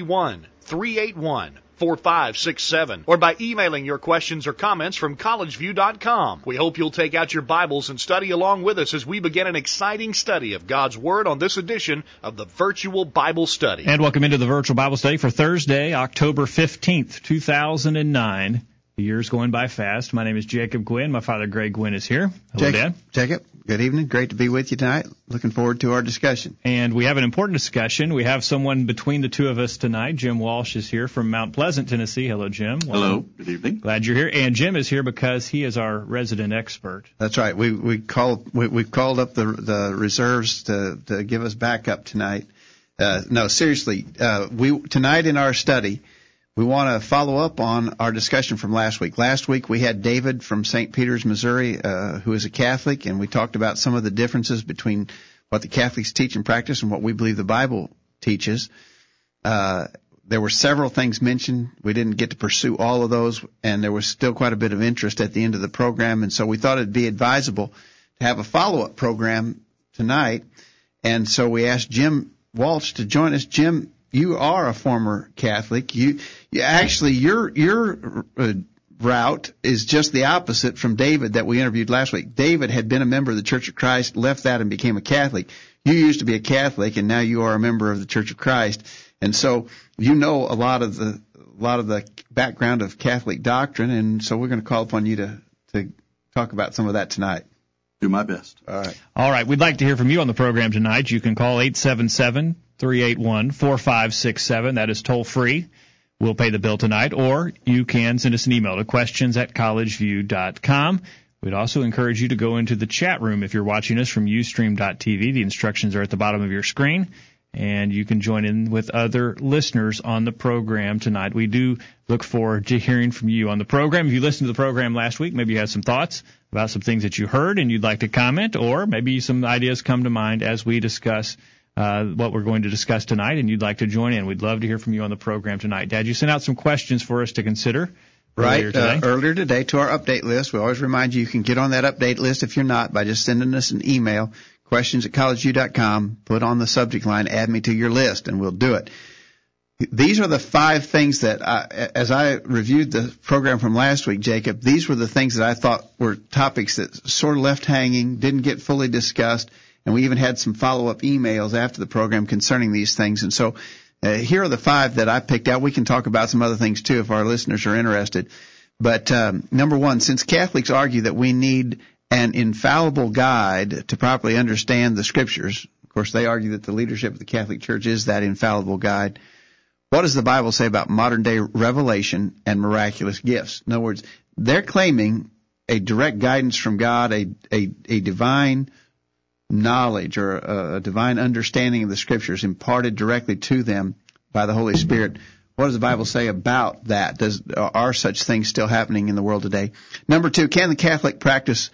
931 381 4567 or by emailing your questions or comments from collegeview.com. We hope you'll take out your Bibles and study along with us as we begin an exciting study of God's Word on this edition of the Virtual Bible Study. And welcome into the Virtual Bible Study for Thursday, October 15th, 2009. The year's going by fast. My name is Jacob Gwynn. My father, Greg Gwynn, is here. Hello, Jacob, Dad. Jacob, good evening. Great to be with you tonight. Looking forward to our discussion. And we have an important discussion. We have someone between the two of us tonight. Jim Walsh is here from Mount Pleasant, Tennessee. Hello, Jim. Welcome. Hello. Good evening. Glad you're here. And Jim is here because he is our resident expert. That's right. We we called we, we called up the the reserves to to give us backup tonight. Uh, no, seriously. Uh, we tonight in our study we want to follow up on our discussion from last week. Last week we had David from St. Peter's, Missouri, uh, who is a Catholic, and we talked about some of the differences between what the Catholics teach and practice and what we believe the Bible teaches. Uh, there were several things mentioned. We didn't get to pursue all of those, and there was still quite a bit of interest at the end of the program, and so we thought it'd be advisable to have a follow-up program tonight. And so we asked Jim Walsh to join us. Jim, you are a former Catholic. You, you actually your your uh, route is just the opposite from David that we interviewed last week. David had been a member of the Church of Christ, left that and became a Catholic. You used to be a Catholic and now you are a member of the Church of Christ. And so you know a lot of the a lot of the background of Catholic doctrine and so we're going to call upon you to to talk about some of that tonight. Do my best. All right. All right. We'd like to hear from you on the program tonight. You can call 877 381 4567. That is toll free. We'll pay the bill tonight. Or you can send us an email to questions at collegeview.com. We'd also encourage you to go into the chat room if you're watching us from ustream.tv. The instructions are at the bottom of your screen. And you can join in with other listeners on the program tonight. We do look forward to hearing from you on the program. If you listened to the program last week, maybe you had some thoughts about some things that you heard and you'd like to comment, or maybe some ideas come to mind as we discuss uh, what we're going to discuss tonight, and you'd like to join in. We'd love to hear from you on the program tonight. Dad, you sent out some questions for us to consider. Right, earlier today. Uh, earlier today to our update list. We always remind you you can get on that update list if you're not by just sending us an email, questions at collegeview.com, put on the subject line, add me to your list, and we'll do it. These are the five things that, I, as I reviewed the program from last week, Jacob, these were the things that I thought were topics that sort of left hanging, didn't get fully discussed, and we even had some follow-up emails after the program concerning these things. And so uh, here are the five that I picked out. We can talk about some other things too if our listeners are interested. But um, number one, since Catholics argue that we need an infallible guide to properly understand the Scriptures, of course they argue that the leadership of the Catholic Church is that infallible guide. What does the Bible say about modern day revelation and miraculous gifts? In other words, they're claiming a direct guidance from God, a, a, a divine knowledge or a, divine understanding of the scriptures imparted directly to them by the Holy Spirit. What does the Bible say about that? Does are such things still happening in the world today? Number two, can the Catholic practice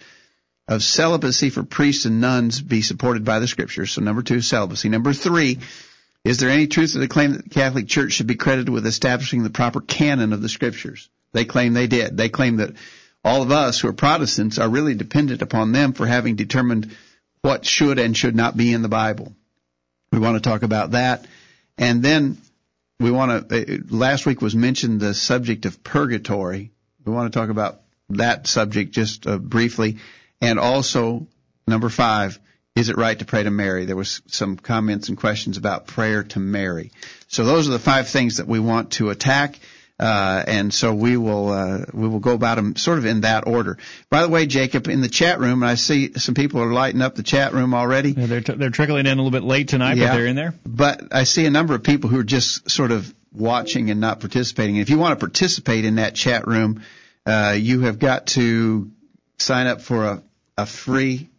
of celibacy for priests and nuns be supported by the Scriptures? So number two, celibacy. Number three, is there any truth to the claim that the Catholic Church should be credited with establishing the proper canon of the Scriptures? They claim they did. They claim that all of us who are Protestants are really dependent upon them for having determined what should and should not be in the Bible. We want to talk about that. And then we want to, uh, last week was mentioned the subject of purgatory. We want to talk about that subject just uh, briefly. And also, number five, is it right to pray to Mary? There was some comments and questions about prayer to Mary. So those are the five things that we want to attack. Uh, and so we will uh, we will go about them sort of in that order. By the way, Jacob, in the chat room, and I see some people are lighting up the chat room already. Yeah, they're t- they're trickling in a little bit late tonight, yeah, but they're in there. But I see a number of people who are just sort of watching and not participating. If you want to participate in that chat room, uh, you have got to sign up for a, a free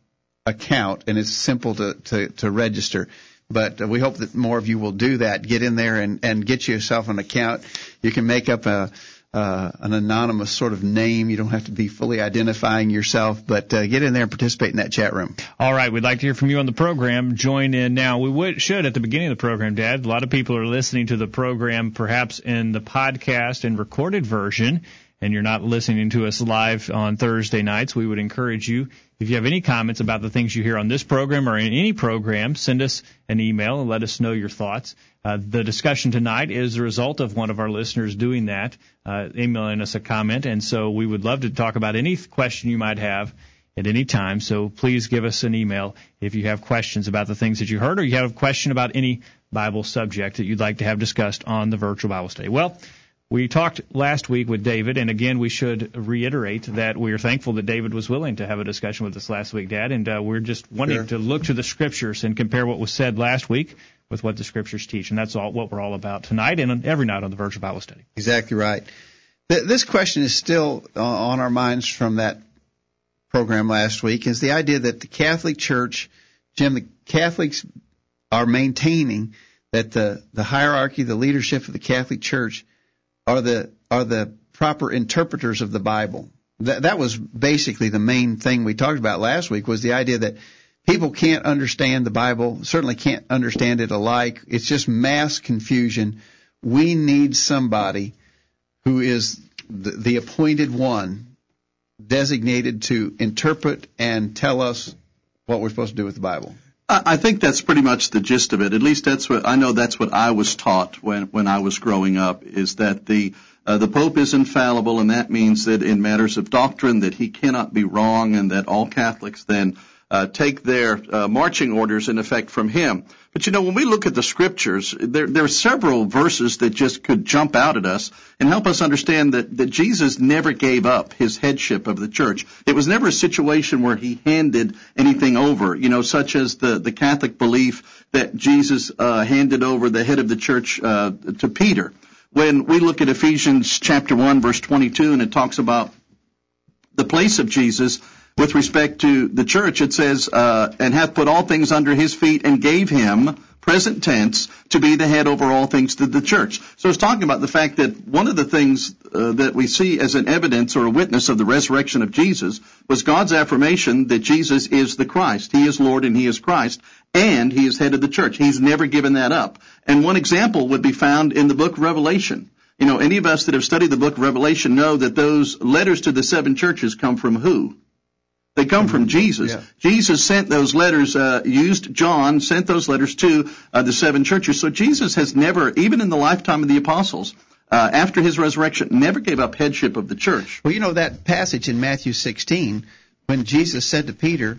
account, and it's simple to, to, to register. But we hope that more of you will do that. Get in there and, and get yourself an account. You can make up a, uh, an anonymous sort of name. You don't have to be fully identifying yourself, but uh, get in there and participate in that chat room. All right, we'd like to hear from you on the program. Join in now. We would should at the beginning of the program, Dad. A lot of people are listening to the program, perhaps in the podcast and recorded version and you're not listening to us live on Thursday nights, we would encourage you, if you have any comments about the things you hear on this program or in any program, send us an email and let us know your thoughts. Uh, the discussion tonight is the result of one of our listeners doing that, uh, emailing us a comment, and so we would love to talk about any question you might have at any time. So please give us an email if you have questions about the things that you heard or you have a question about any Bible subject that you'd like to have discussed on the virtual Bible study. Well, we talked last week with David, and again, we should reiterate that we are thankful that David was willing to have a discussion with us last week, Dad, and uh, we're just wanting sure. to look to the scriptures and compare what was said last week with what the scriptures teach, and that's all what we're all about tonight and every night on the Virtual Bible Study. Exactly right. This question is still on our minds from that program last week. Is the idea that the Catholic Church, Jim, the Catholics are maintaining that the the hierarchy, the leadership of the Catholic Church are the are the proper interpreters of the Bible. That that was basically the main thing we talked about last week was the idea that people can't understand the Bible, certainly can't understand it alike. It's just mass confusion. We need somebody who is the, the appointed one designated to interpret and tell us what we're supposed to do with the Bible. I think that's pretty much the gist of it. At least that's what I know. That's what I was taught when when I was growing up. Is that the uh, the Pope is infallible, and that means that in matters of doctrine that he cannot be wrong, and that all Catholics then uh, take their uh, marching orders in effect from him. But you know, when we look at the scriptures, there, there are several verses that just could jump out at us and help us understand that, that Jesus never gave up his headship of the church. It was never a situation where he handed anything over, you know, such as the, the Catholic belief that Jesus uh, handed over the head of the church uh, to Peter. When we look at Ephesians chapter 1 verse 22 and it talks about the place of Jesus, with respect to the church, it says, uh, and hath put all things under his feet and gave him, present tense, to be the head over all things to the church. So it's talking about the fact that one of the things uh, that we see as an evidence or a witness of the resurrection of Jesus was God's affirmation that Jesus is the Christ. He is Lord and he is Christ, and he is head of the church. He's never given that up. And one example would be found in the book Revelation. You know, any of us that have studied the book Revelation know that those letters to the seven churches come from who? They come from Jesus. Yeah. Jesus sent those letters, uh, used John, sent those letters to uh, the seven churches. So Jesus has never, even in the lifetime of the apostles, uh, after his resurrection, never gave up headship of the church. Well, you know that passage in Matthew 16 when Jesus said to Peter,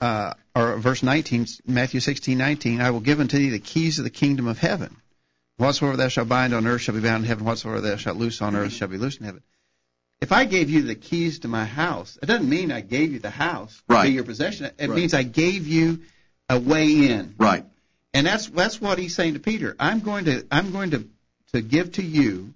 uh, or verse 19, Matthew 16, 19, I will give unto thee the keys of the kingdom of heaven. Whatsoever thou shalt bind on earth shall be bound in heaven. Whatsoever thou shalt loose on earth shall be loosed in heaven. If I gave you the keys to my house, it doesn't mean I gave you the house right. to your possession. It right. means I gave you a way in. Right. And that's that's what he's saying to Peter. I'm going to I'm going to to give to you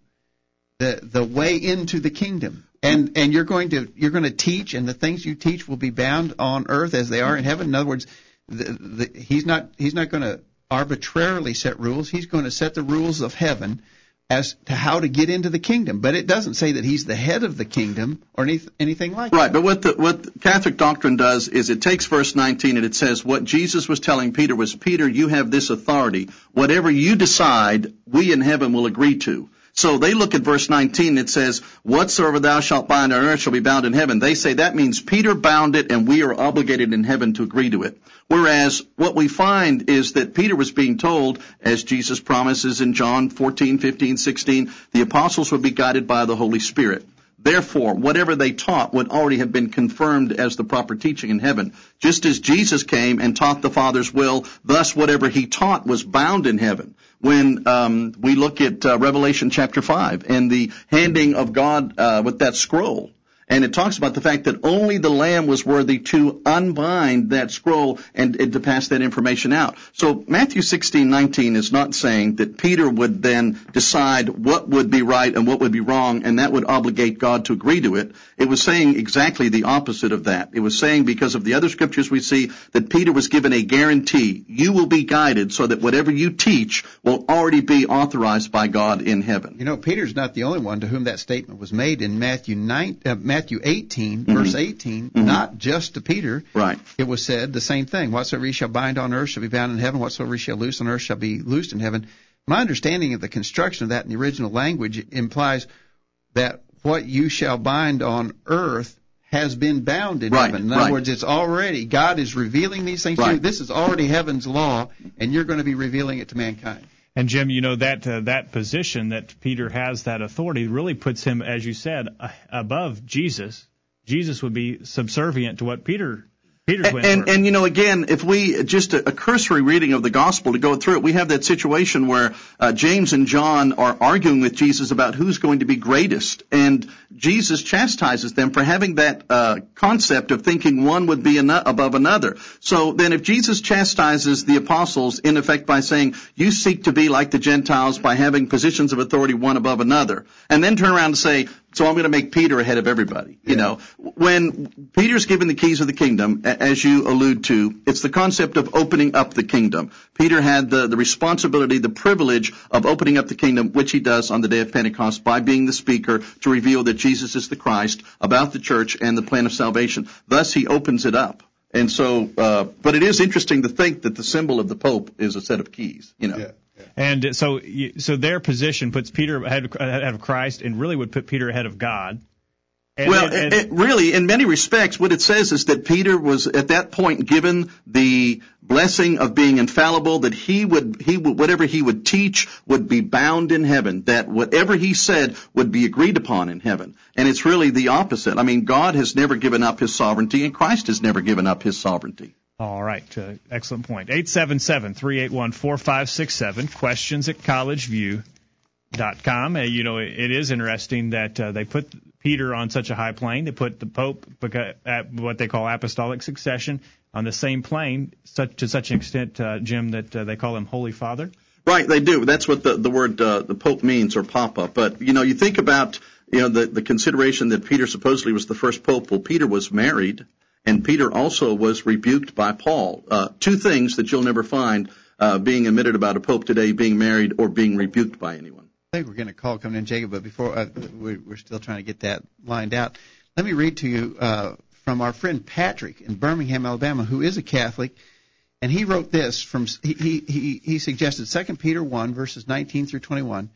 the the way into the kingdom. And and you're going to you're going to teach, and the things you teach will be bound on earth as they are in heaven. In other words, the, the, he's not he's not going to arbitrarily set rules. He's going to set the rules of heaven as to how to get into the kingdom. But it doesn't say that he's the head of the kingdom or any, anything like right, that. Right, but what the, what Catholic doctrine does is it takes verse 19 and it says what Jesus was telling Peter was, Peter, you have this authority. Whatever you decide, we in heaven will agree to. So they look at verse 19, it says, Whatsoever thou shalt bind on earth shall be bound in heaven. They say that means Peter bound it and we are obligated in heaven to agree to it. Whereas what we find is that Peter was being told, as Jesus promises in John 14, 15, 16, the apostles would be guided by the Holy Spirit. Therefore, whatever they taught would already have been confirmed as the proper teaching in heaven. Just as Jesus came and taught the Father's will, thus whatever he taught was bound in heaven. When um, we look at uh, Revelation chapter 5 and the handing of God uh, with that scroll, And it talks about the fact that only the Lamb was worthy to unbind that scroll and, and to pass that information out. So Matthew 16:19 is not saying that Peter would then decide what would be right and what would be wrong, and that would obligate God to agree to it. It was saying exactly the opposite of that. It was saying because of the other scriptures we see that Peter was given a guarantee. You will be guided so that whatever you teach will already be authorized by God in heaven. You know, Peter's not the only one to whom that statement was made in Matthew 9, uh, Matthew 18, mm-hmm. verse 18, mm-hmm. not just to Peter. Right. It was said the same thing. Whatsoever ye shall bind on earth shall be bound in heaven. Whatsoever ye shall loose on earth shall be loosed in heaven. My understanding of the construction of that in the original language implies that what you shall bind on earth has been bound in right, heaven. In other right. words, it's already God is revealing these things right. to you. This is already heaven's law, and you're going to be revealing it to mankind. And Jim, you know that uh, that position that Peter has that authority really puts him, as you said, above Jesus. Jesus would be subservient to what Peter Peter's and, and, and, you know, again, if we just a, a, cursory reading of the gospel to go through it, we have that situation where uh, James and John are arguing with Jesus about who's going to be greatest, and Jesus chastises them for having that uh, concept of thinking one would be above another. So then, if Jesus chastises the apostles in effect by saying, "You seek to be like the Gentiles by having positions of authority one above another," and then turn around and say, so I'm going to make Peter ahead of everybody. You know, when Peter's given the keys of the kingdom, as you allude to, it's the concept of opening up the kingdom. Peter had the, the responsibility, the privilege of opening up the kingdom, which he does on the day of Pentecost by being the speaker to reveal that Jesus is the Christ, about the church and the plan of salvation. Thus, he opens it up. And so, uh, but it is interesting to think that the symbol of the Pope is a set of keys, you know. Yeah. And so, so their position puts Peter ahead, ahead of Christ, and really would put Peter ahead of God. And, well, and, and, it, really, in many respects, what it says is that Peter was at that point given the blessing of being infallible, that he would, he would, whatever he would teach would be bound in heaven, that whatever he said would be agreed upon in heaven. And it's really the opposite. I mean, God has never given up his sovereignty, and Christ has never given up his sovereignty. All right. Uh, excellent point. 877-381-4567. Questions at collegeview.com. Uh, you know, it, it is interesting that uh, they put Peter on such a high plane. They put the Pope at what they call apostolic succession on the same plane, such to such an extent, uh, Jim, that uh, they call him Holy Father. Right, they do. That's what the the word uh, the Pope means, or Papa. But you know, you think about you know the the consideration that Peter supposedly was the first Pope. Well, Peter was married and Peter also was rebuked by Paul. Uh, two things that you'll never find uh, being admitted about a pope today, being married or being rebuked by anyone. I think we're getting a call coming in, Jacob, but before uh, we're still trying to get that lined out. Let me read to you uh, from our friend Patrick in Birmingham, Alabama, who is a Catholic, and he wrote this from he he he suggested 2 Peter 1 verses 19 through 21.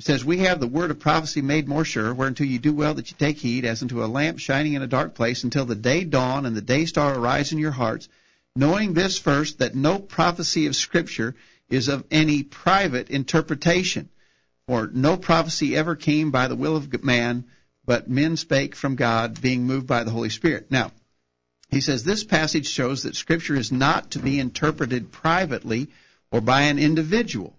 Says, We have the word of prophecy made more sure, whereunto you do well that you take heed, as unto a lamp shining in a dark place, until the day dawn and the day star arise in your hearts, knowing this first, that no prophecy of Scripture is of any private interpretation. For no prophecy ever came by the will of man, but men spake from God, being moved by the Holy Spirit. Now, he says this passage shows that Scripture is not to be interpreted privately or by an individual.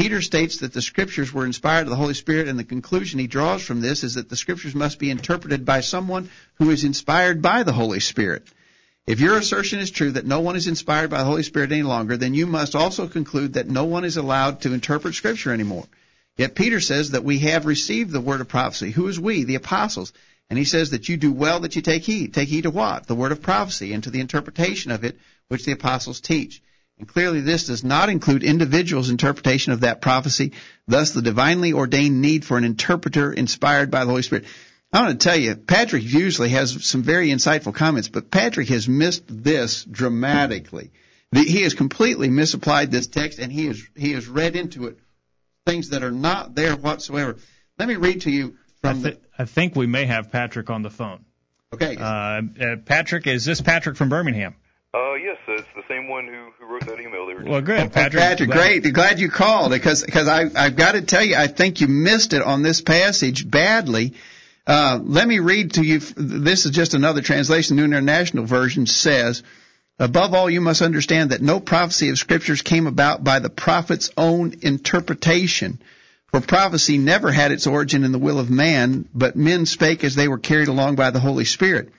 Peter states that the scriptures were inspired of the Holy Spirit, and the conclusion he draws from this is that the scriptures must be interpreted by someone who is inspired by the Holy Spirit. If your assertion is true that no one is inspired by the Holy Spirit any longer, then you must also conclude that no one is allowed to interpret Scripture anymore. Yet Peter says that we have received the word of prophecy. Who is we? The apostles. And he says that you do well that you take heed. Take heed to what? The word of prophecy and to the interpretation of it, which the apostles teach. And clearly this does not include individuals' interpretation of that prophecy, thus the divinely ordained need for an interpreter inspired by the Holy Spirit. I want to tell you, Patrick usually has some very insightful comments, but Patrick has missed this dramatically. he has completely misapplied this text and he has, he has read into it things that are not there whatsoever. Let me read to you from I, th- I think we may have Patrick on the phone. Okay. Uh, uh, Patrick, is this Patrick from Birmingham? Uh, yes, it's the same one who, who wrote that email. They were well, good, Patrick. Patrick, great. Glad you called because because I I've got to tell you, I think you missed it on this passage badly. Uh, let me read to you. This is just another translation. The New International Version says, "Above all, you must understand that no prophecy of scriptures came about by the prophet's own interpretation." For prophecy never had its origin in the will of man, but men spake as they were carried along by the Holy Spirit.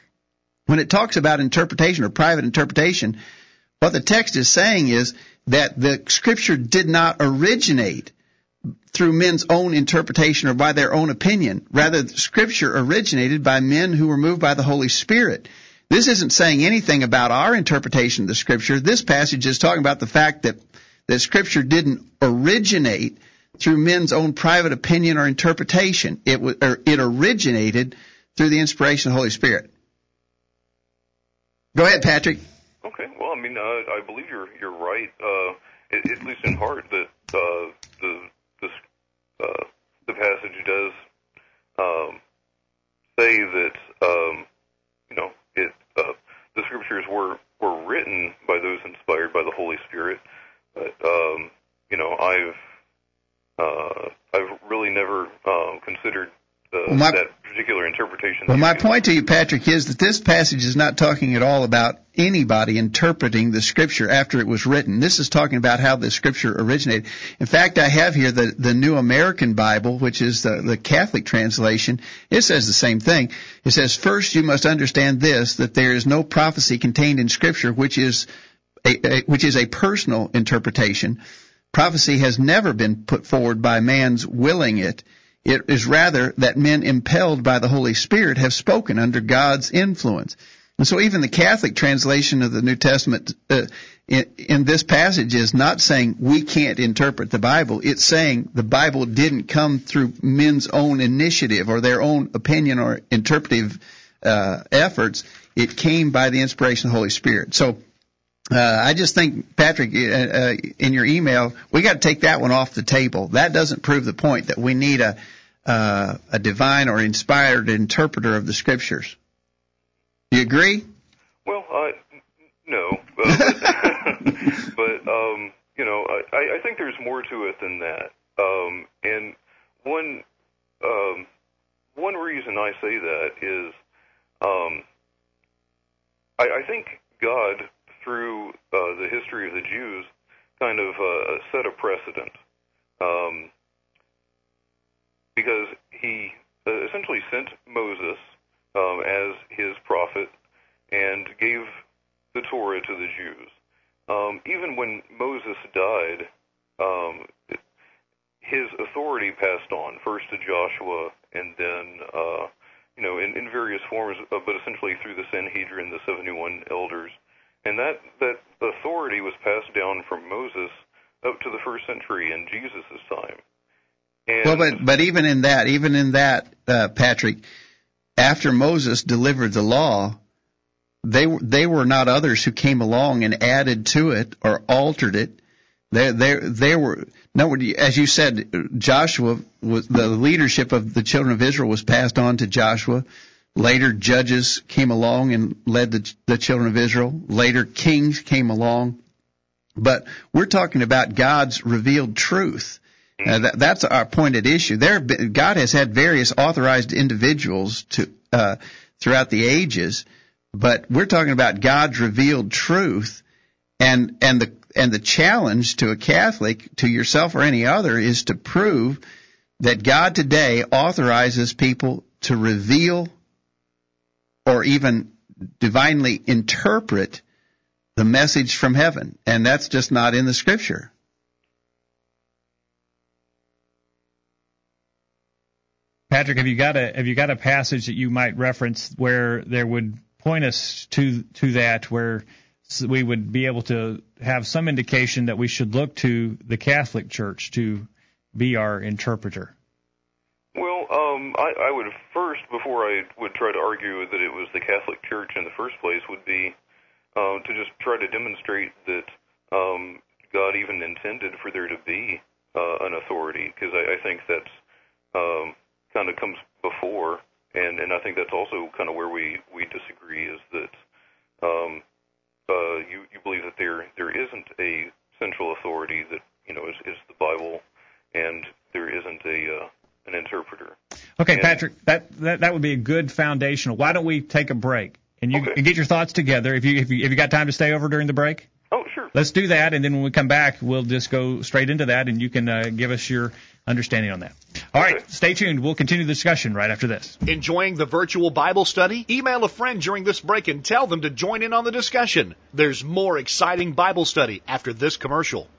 When it talks about interpretation or private interpretation, what the text is saying is that the scripture did not originate through men's own interpretation or by their own opinion. Rather, the scripture originated by men who were moved by the Holy Spirit. This isn't saying anything about our interpretation of the scripture. This passage is talking about the fact that, that scripture didn't originate through men's own private opinion or interpretation. It, it originated through the inspiration of the Holy Spirit. Go ahead, Patrick. Okay. Well, I mean, uh, I believe you're you're right, uh, at, at least in part that uh, the this, uh, the passage does um, say that um, you know it uh, the scriptures were were written by those inspired by the Holy Spirit, but um, you know I've uh, I've really never um, considered uh, well, my, that particular interpretation. Well, my point to you, Patrick, is that this passage is not talking at all about anybody interpreting the scripture after it was written. This is talking about how the scripture originated. In fact, I have here the, the New American Bible, which is the, the Catholic translation. It says the same thing. It says, first you must understand this, that there is no prophecy contained in scripture which is a, a which is a personal interpretation. Prophecy has never been put forward by man's willing it. It is rather that men impelled by the Holy Spirit have spoken under God's influence. And so even the Catholic translation of the New Testament uh, in, in, this passage is not saying we can't interpret the Bible. It's saying the Bible didn't come through men's own initiative or their own opinion or interpretive uh, efforts. It came by the inspiration of the Holy Spirit. So uh, I just think, Patrick, uh, uh, in your email, we got to take that one off the table. That doesn't prove the point that we need a uh, a divine or inspired interpreter of the scriptures. Do you agree? Well, no, but, but um, you know, I, I think there's more to it than that. Um, and one um, one reason I say that is, um, I, I think God through uh, the history of the Jews, kind of uh, set a precedent. Um, because he uh, essentially sent Moses um, as his prophet and gave the Torah to the Jews. Um, even when Moses died, um, his authority passed on first to Joshua and then, uh, you know, in, in various forms, uh, but essentially through the Sanhedrin, the 71 elders, and that that authority was passed down from Moses up to the first century in Jesus' time. And well, but but even in that, even in that, uh, Patrick, after Moses delivered the law, they they were not others who came along and added to it or altered it. They they they were no as you said, Joshua was the leadership of the children of Israel was passed on to Joshua. Later, judges came along and led the, the children of Israel. Later, kings came along. But we're talking about God's revealed truth. Uh, that, that's our pointed issue. There, been, God has had various authorized individuals to uh, throughout the ages, but we're talking about God's revealed truth, and and the and the challenge to a Catholic, to yourself or any other, is to prove that God today authorizes people to reveal or even divinely interpret the message from heaven. And that's just not in the scripture. Patrick, have you got a have you got a passage that you might reference where there would point us to to that where we would be able to have some indication that we should look to the Catholic Church to be our interpreter? Um, I, I would first, before I would try to argue that it was the Catholic Church in the first place, would be uh, to just try to demonstrate that um, God even intended for there to be uh, an authority, because I, I think that's um, kind of comes before, and and I think that's also kind of where we we disagree is that um, uh, you you believe that there there isn't a central authority that you know is is the Bible, and there isn't a uh, an interpreter. Okay, and, Patrick, that, that that would be a good foundational. Why don't we take a break and you okay. and get your thoughts together? If you if you if you got time to stay over during the break. Oh, sure. Let's do that, and then when we come back, we'll just go straight into that, and you can uh, give us your understanding on that. All right, stay tuned. We'll continue the discussion right after this. Enjoying the virtual Bible study? Email a friend during this break and tell them to join in on the discussion. There's more exciting Bible study after this commercial.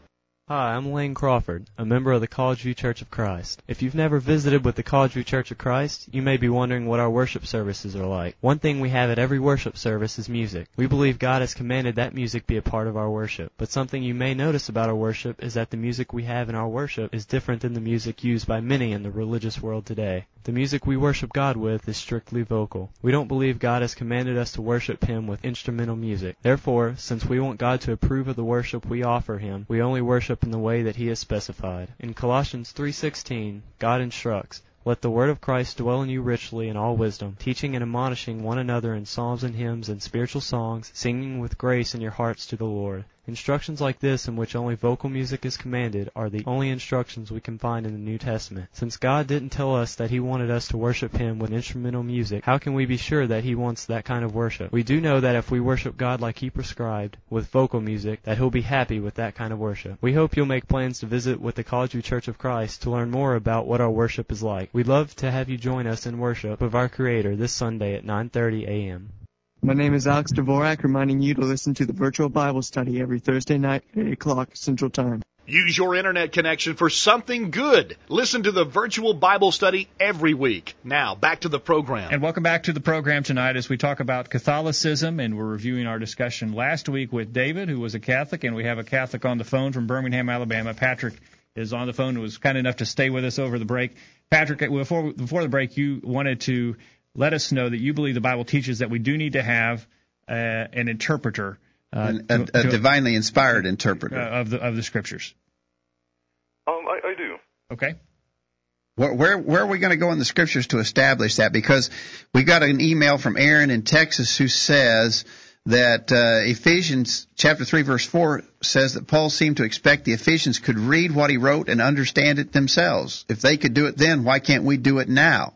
Hi, I'm Lane Crawford, a member of the College View Church of Christ. If you've never visited with the College View Church of Christ, you may be wondering what our worship services are like. One thing we have at every worship service is music. We believe God has commanded that music be a part of our worship. But something you may notice about our worship is that the music we have in our worship is different than the music used by many in the religious world today. The music we worship God with is strictly vocal. We don't believe God has commanded us to worship Him with instrumental music. Therefore, since we want God to approve of the worship we offer Him, we only worship in the way that He has specified. In Colossians 3:16, God instructs, let the word of Christ dwell in you richly in all wisdom, teaching and admonishing one another in psalms and hymns and spiritual songs, singing with grace in your hearts to the Lord. Instructions like this, in which only vocal music is commanded, are the only instructions we can find in the New Testament. Since God didn't tell us that He wanted us to worship Him with instrumental music, how can we be sure that He wants that kind of worship? We do know that if we worship God like He prescribed, with vocal music, that He'll be happy with that kind of worship. We hope you'll make plans to visit with the College View Church of Christ to learn more about what our worship is like. We'd love to have you join us in worship of our Creator this Sunday at 9:30 a.m. My name is Alex Dvorak, reminding you to listen to the virtual Bible study every Thursday night at 8 o'clock Central Time. Use your internet connection for something good. Listen to the virtual Bible study every week. Now, back to the program. And welcome back to the program tonight as we talk about Catholicism, and we're reviewing our discussion last week with David, who was a Catholic, and we have a Catholic on the phone from Birmingham, Alabama. Patrick is on the phone and was kind enough to stay with us over the break. Patrick, before before the break, you wanted to let us know that you believe the Bible teaches that we do need to have uh, an interpreter, uh, a, a, a, divinely inspired interpreter uh, of the of the scriptures. Um, I, I do. Okay. Where, where, where are we going to go in the scriptures to establish that? Because we got an email from Aaron in Texas who says that uh, Ephesians chapter 3 verse 4 says that Paul seemed to expect the Ephesians could read what he wrote and understand it themselves. If they could do it then, why can't we do it now?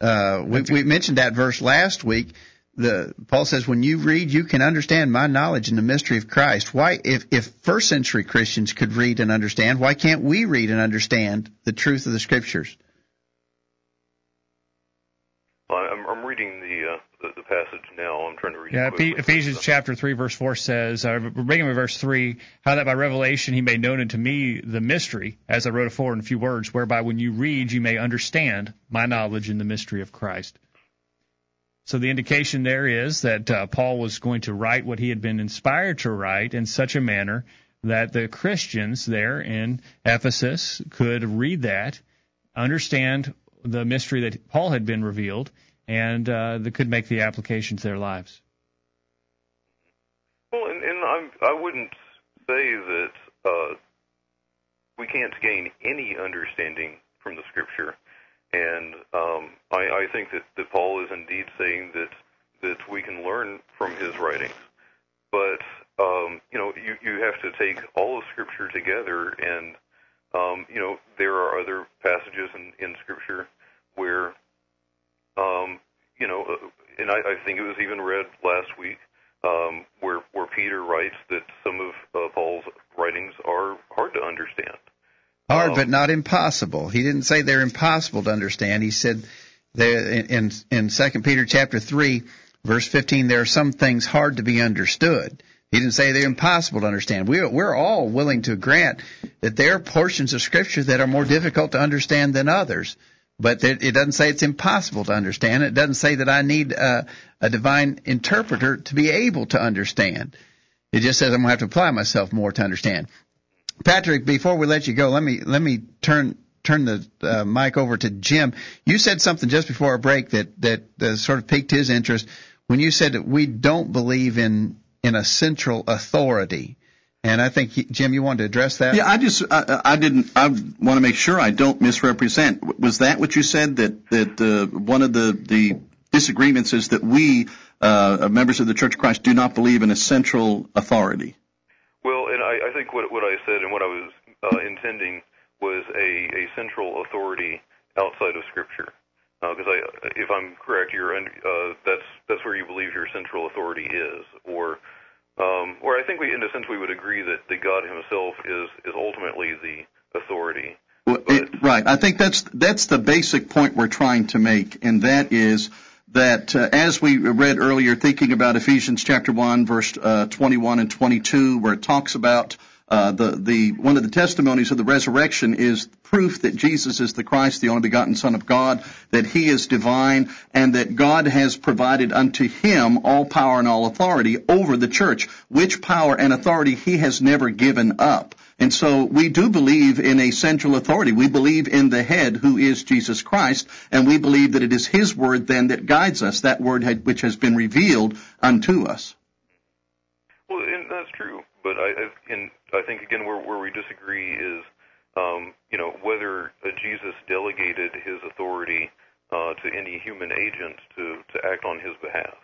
Uh, we, we mentioned that verse last week. The Paul says, "When you read, you can understand my knowledge in the mystery of Christ." Why, if if first century Christians could read and understand, why can't we read and understand the truth of the Scriptures? Well, I'm, I'm reading the, uh, the, the passage now. I'm trying to read. Yeah, Ephesians chapter three, verse four says, uh, beginning with verse three, how that by revelation he made known unto me the mystery, as I wrote afore in a few words, whereby when you read you may understand my knowledge in the mystery of Christ. So the indication there is that uh, Paul was going to write what he had been inspired to write in such a manner that the Christians there in Ephesus could read that, understand the mystery that Paul had been revealed, and uh, that could make the application to their lives. Well, and, and I'm, I wouldn't say that uh, we can't gain any understanding from the Scripture, and um, I, I think that, that Paul is indeed saying that that we can learn from his writings. But um, you know, you you have to take all of Scripture together and um, you know, there are other passages in, in Scripture where, um, you know, uh, and I, I think it was even read last week, um, where where Peter writes that some of uh, Paul's writings are hard to understand. Hard, um, but not impossible. He didn't say they're impossible to understand. He said there in in Second Peter chapter three, verse fifteen, there are some things hard to be understood. He didn't say they're impossible to understand. We're, we're all willing to grant that there are portions of Scripture that are more difficult to understand than others. But it doesn't say it's impossible to understand. It doesn't say that I need a, a divine interpreter to be able to understand. It just says I'm going to have to apply myself more to understand. Patrick, before we let you go, let me let me turn turn the uh, mic over to Jim. You said something just before our break that that uh, sort of piqued his interest when you said that we don't believe in in a central authority. And I think Jim, you wanted to address that. Yeah, I just I, I didn't. I want to make sure I don't misrepresent. Was that what you said? That that uh, one of the the disagreements is that we uh, members of the Church of Christ do not believe in a central authority. Well, and I, I think what what I said and what I was uh, intending was a a central authority outside of Scripture. Because uh, I, if I'm correct, you're uh, that's that's where you believe your central authority is, or um, where I think we, in a sense, we would agree that, that God Himself is is ultimately the authority. Well, it, right. I think that's that's the basic point we're trying to make, and that is that uh, as we read earlier, thinking about Ephesians chapter one, verse uh, 21 and 22, where it talks about uh, the the one of the testimonies of the resurrection is proof that Jesus is the Christ, the only begotten Son of God, that He is divine, and that God has provided unto Him all power and all authority over the church, which power and authority He has never given up. And so we do believe in a central authority. We believe in the head who is Jesus Christ, and we believe that it is His word then that guides us, that word which has been revealed unto us. And true, but I, in, I think again where, where we disagree is, um, you know, whether uh, Jesus delegated His authority uh, to any human agent to to act on His behalf.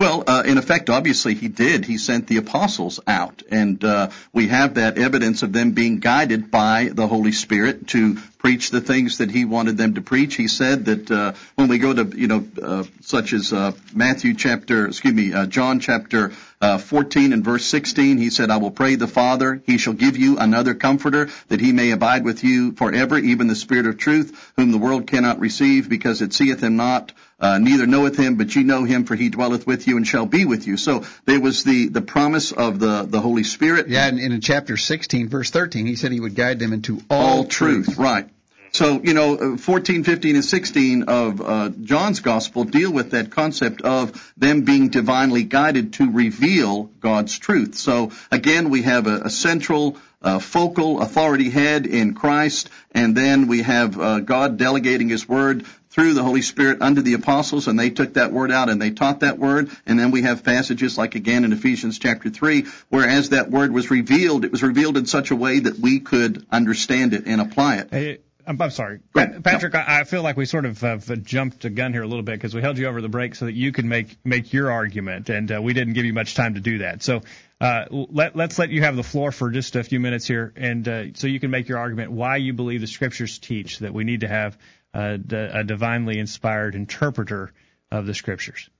Well, uh, in effect, obviously he did. He sent the apostles out, and uh, we have that evidence of them being guided by the Holy Spirit to preach the things that he wanted them to preach. He said that uh, when we go to, you know, uh, such as uh, Matthew chapter, excuse me, John chapter uh, 14 and verse 16, he said, I will pray the Father, he shall give you another comforter that he may abide with you forever, even the Spirit of truth, whom the world cannot receive because it seeth him not, uh, neither knoweth him, but ye know him, for he dwelleth with you and shall be with you. So there was the, the promise of the, the Holy Spirit. Yeah, and in chapter 16, verse 13, he said he would guide them into all, all truth. truth. Right. So, you know, 14, 15, and 16 of uh, John's gospel deal with that concept of them being divinely guided to reveal God's truth. So, again, we have a, a central uh, focal authority head in Christ, and then we have uh, God delegating His word through the Holy Spirit unto the apostles, and they took that word out and they taught that word. And then we have passages like again in Ephesians chapter 3, where as that word was revealed, it was revealed in such a way that we could understand it and apply it. Hey, I'm, I'm sorry, Patrick. No. I, feel like we sort of uh, jumped a gun here a little bit because we held you over the break so that you could make make your argument, and uh, we didn't give you much time to do that. So uh, let let's let you have the floor for just a few minutes here, and uh, so you can make your argument why you believe the scriptures teach that we need to have a, a divinely inspired interpreter of the scriptures.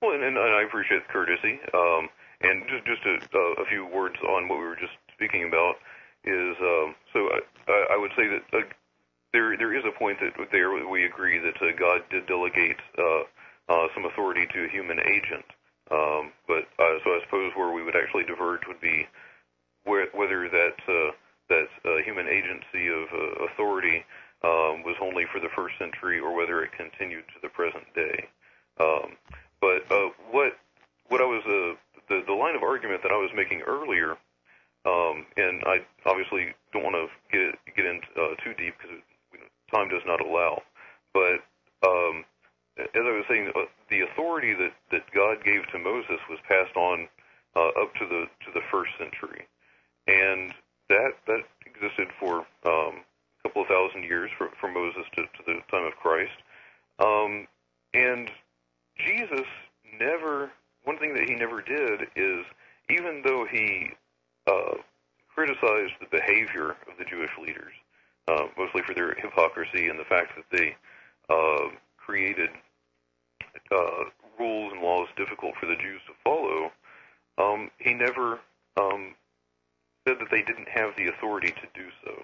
Well, and, and I appreciate the courtesy. Um, and just just a, a few words on what we were just speaking about is um, so I, I would say that uh, there there is a point that there we agree that uh, God did delegate uh, uh, some authority to a human agent, um, but uh, so I suppose where we would actually diverge would be where, whether that uh, that uh, human agency of uh, authority um, was only for the first century or whether it continued to the present day. Um, but uh, what what I was uh, the the line of argument that I was making earlier um, and I obviously don't want to get get in uh, too deep because time does not allow. But um, as I was saying, uh, the authority that, that God gave to Moses was passed on uh, up to the to the first century, and that that existed for um, a couple of thousand years from, from Moses to, to the time of Christ. Um, and Jesus never. One thing that he never did is, even though he uh, criticized the behavior of the Jewish leaders, uh, mostly for their hypocrisy and the fact that they uh, created uh, rules and laws difficult for the Jews to follow. Um, he never um, said that they didn't have the authority to do so.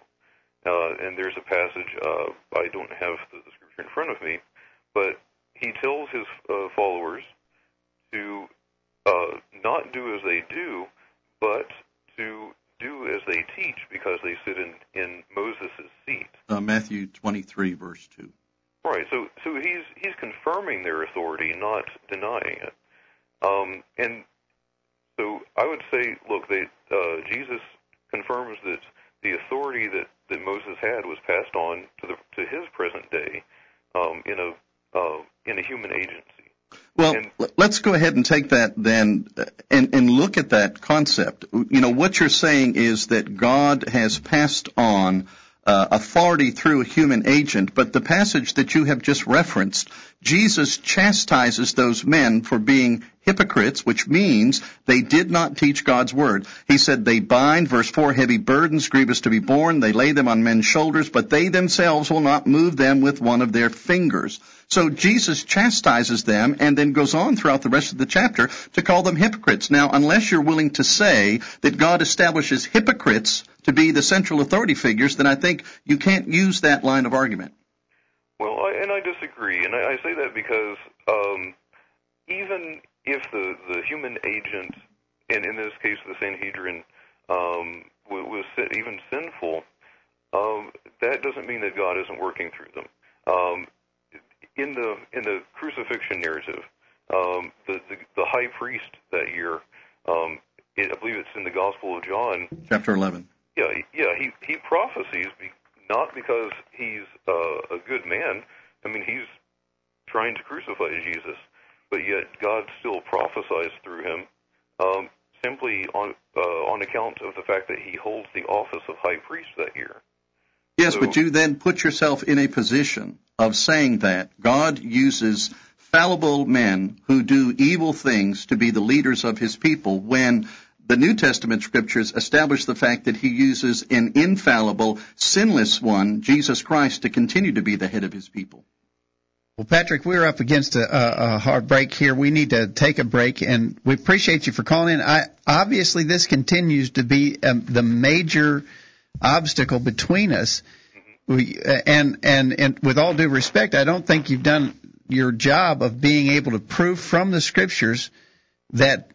Uh, and there's a passage, uh, I don't have the, the scripture in front of me, but he tells his uh, followers to uh, not do as they do, but to do as they teach because they sit in, in Moses' seat. Uh, Matthew 23, verse 2. Right. So, so he's he's confirming their authority, not denying it. Um, and so I would say, look, they, uh, Jesus confirms that the authority that, that Moses had was passed on to the to his present day um, in a uh, in a human agency. Well, let's go ahead and take that then uh, and, and look at that concept. You know, what you're saying is that God has passed on Uh, authority through a human agent, but the passage that you have just referenced, Jesus chastises those men for being hypocrites, which means they did not teach God's word. He said they bind, verse 4, heavy burdens, grievous to be borne. They lay them on men's shoulders, but they themselves will not move them with one of their fingers. So Jesus chastises them and then goes on throughout the rest of the chapter to call them hypocrites. Now, unless you're willing to say that God establishes hypocrites to be the central authority figures, then I think you can't use that line of argument. Well, I, and I disagree, and I, I say that because um, even if the the human agent, and in this case the Sanhedrin, um, was, was even sinful, um, that doesn't mean that God isn't working through them. Um, in the in the crucifixion narrative, um, the, the the high priest that year, um, it, I believe it's in the Gospel of John, chapter eleven. Yeah, yeah, he he prophesies be, not because he's uh, a good man. I mean, he's trying to crucify Jesus, but yet God still prophesies through him, um, simply on uh, on account of the fact that he holds the office of high priest that year. Yes, So- but you then put yourself in a position of saying that God uses fallible men who do evil things to be the leaders of his people when the New Testament scriptures establish the fact that he uses an infallible, sinless one, Jesus Christ, to continue to be the head of his people. Well, Patrick, we're up against a, a, a hard break here. We need to take a break, and we appreciate you for calling in. I, obviously, this continues to be um, the major obstacle between us. We, and, and and with all due respect, I don't think you've done your job of being able to prove from the scriptures that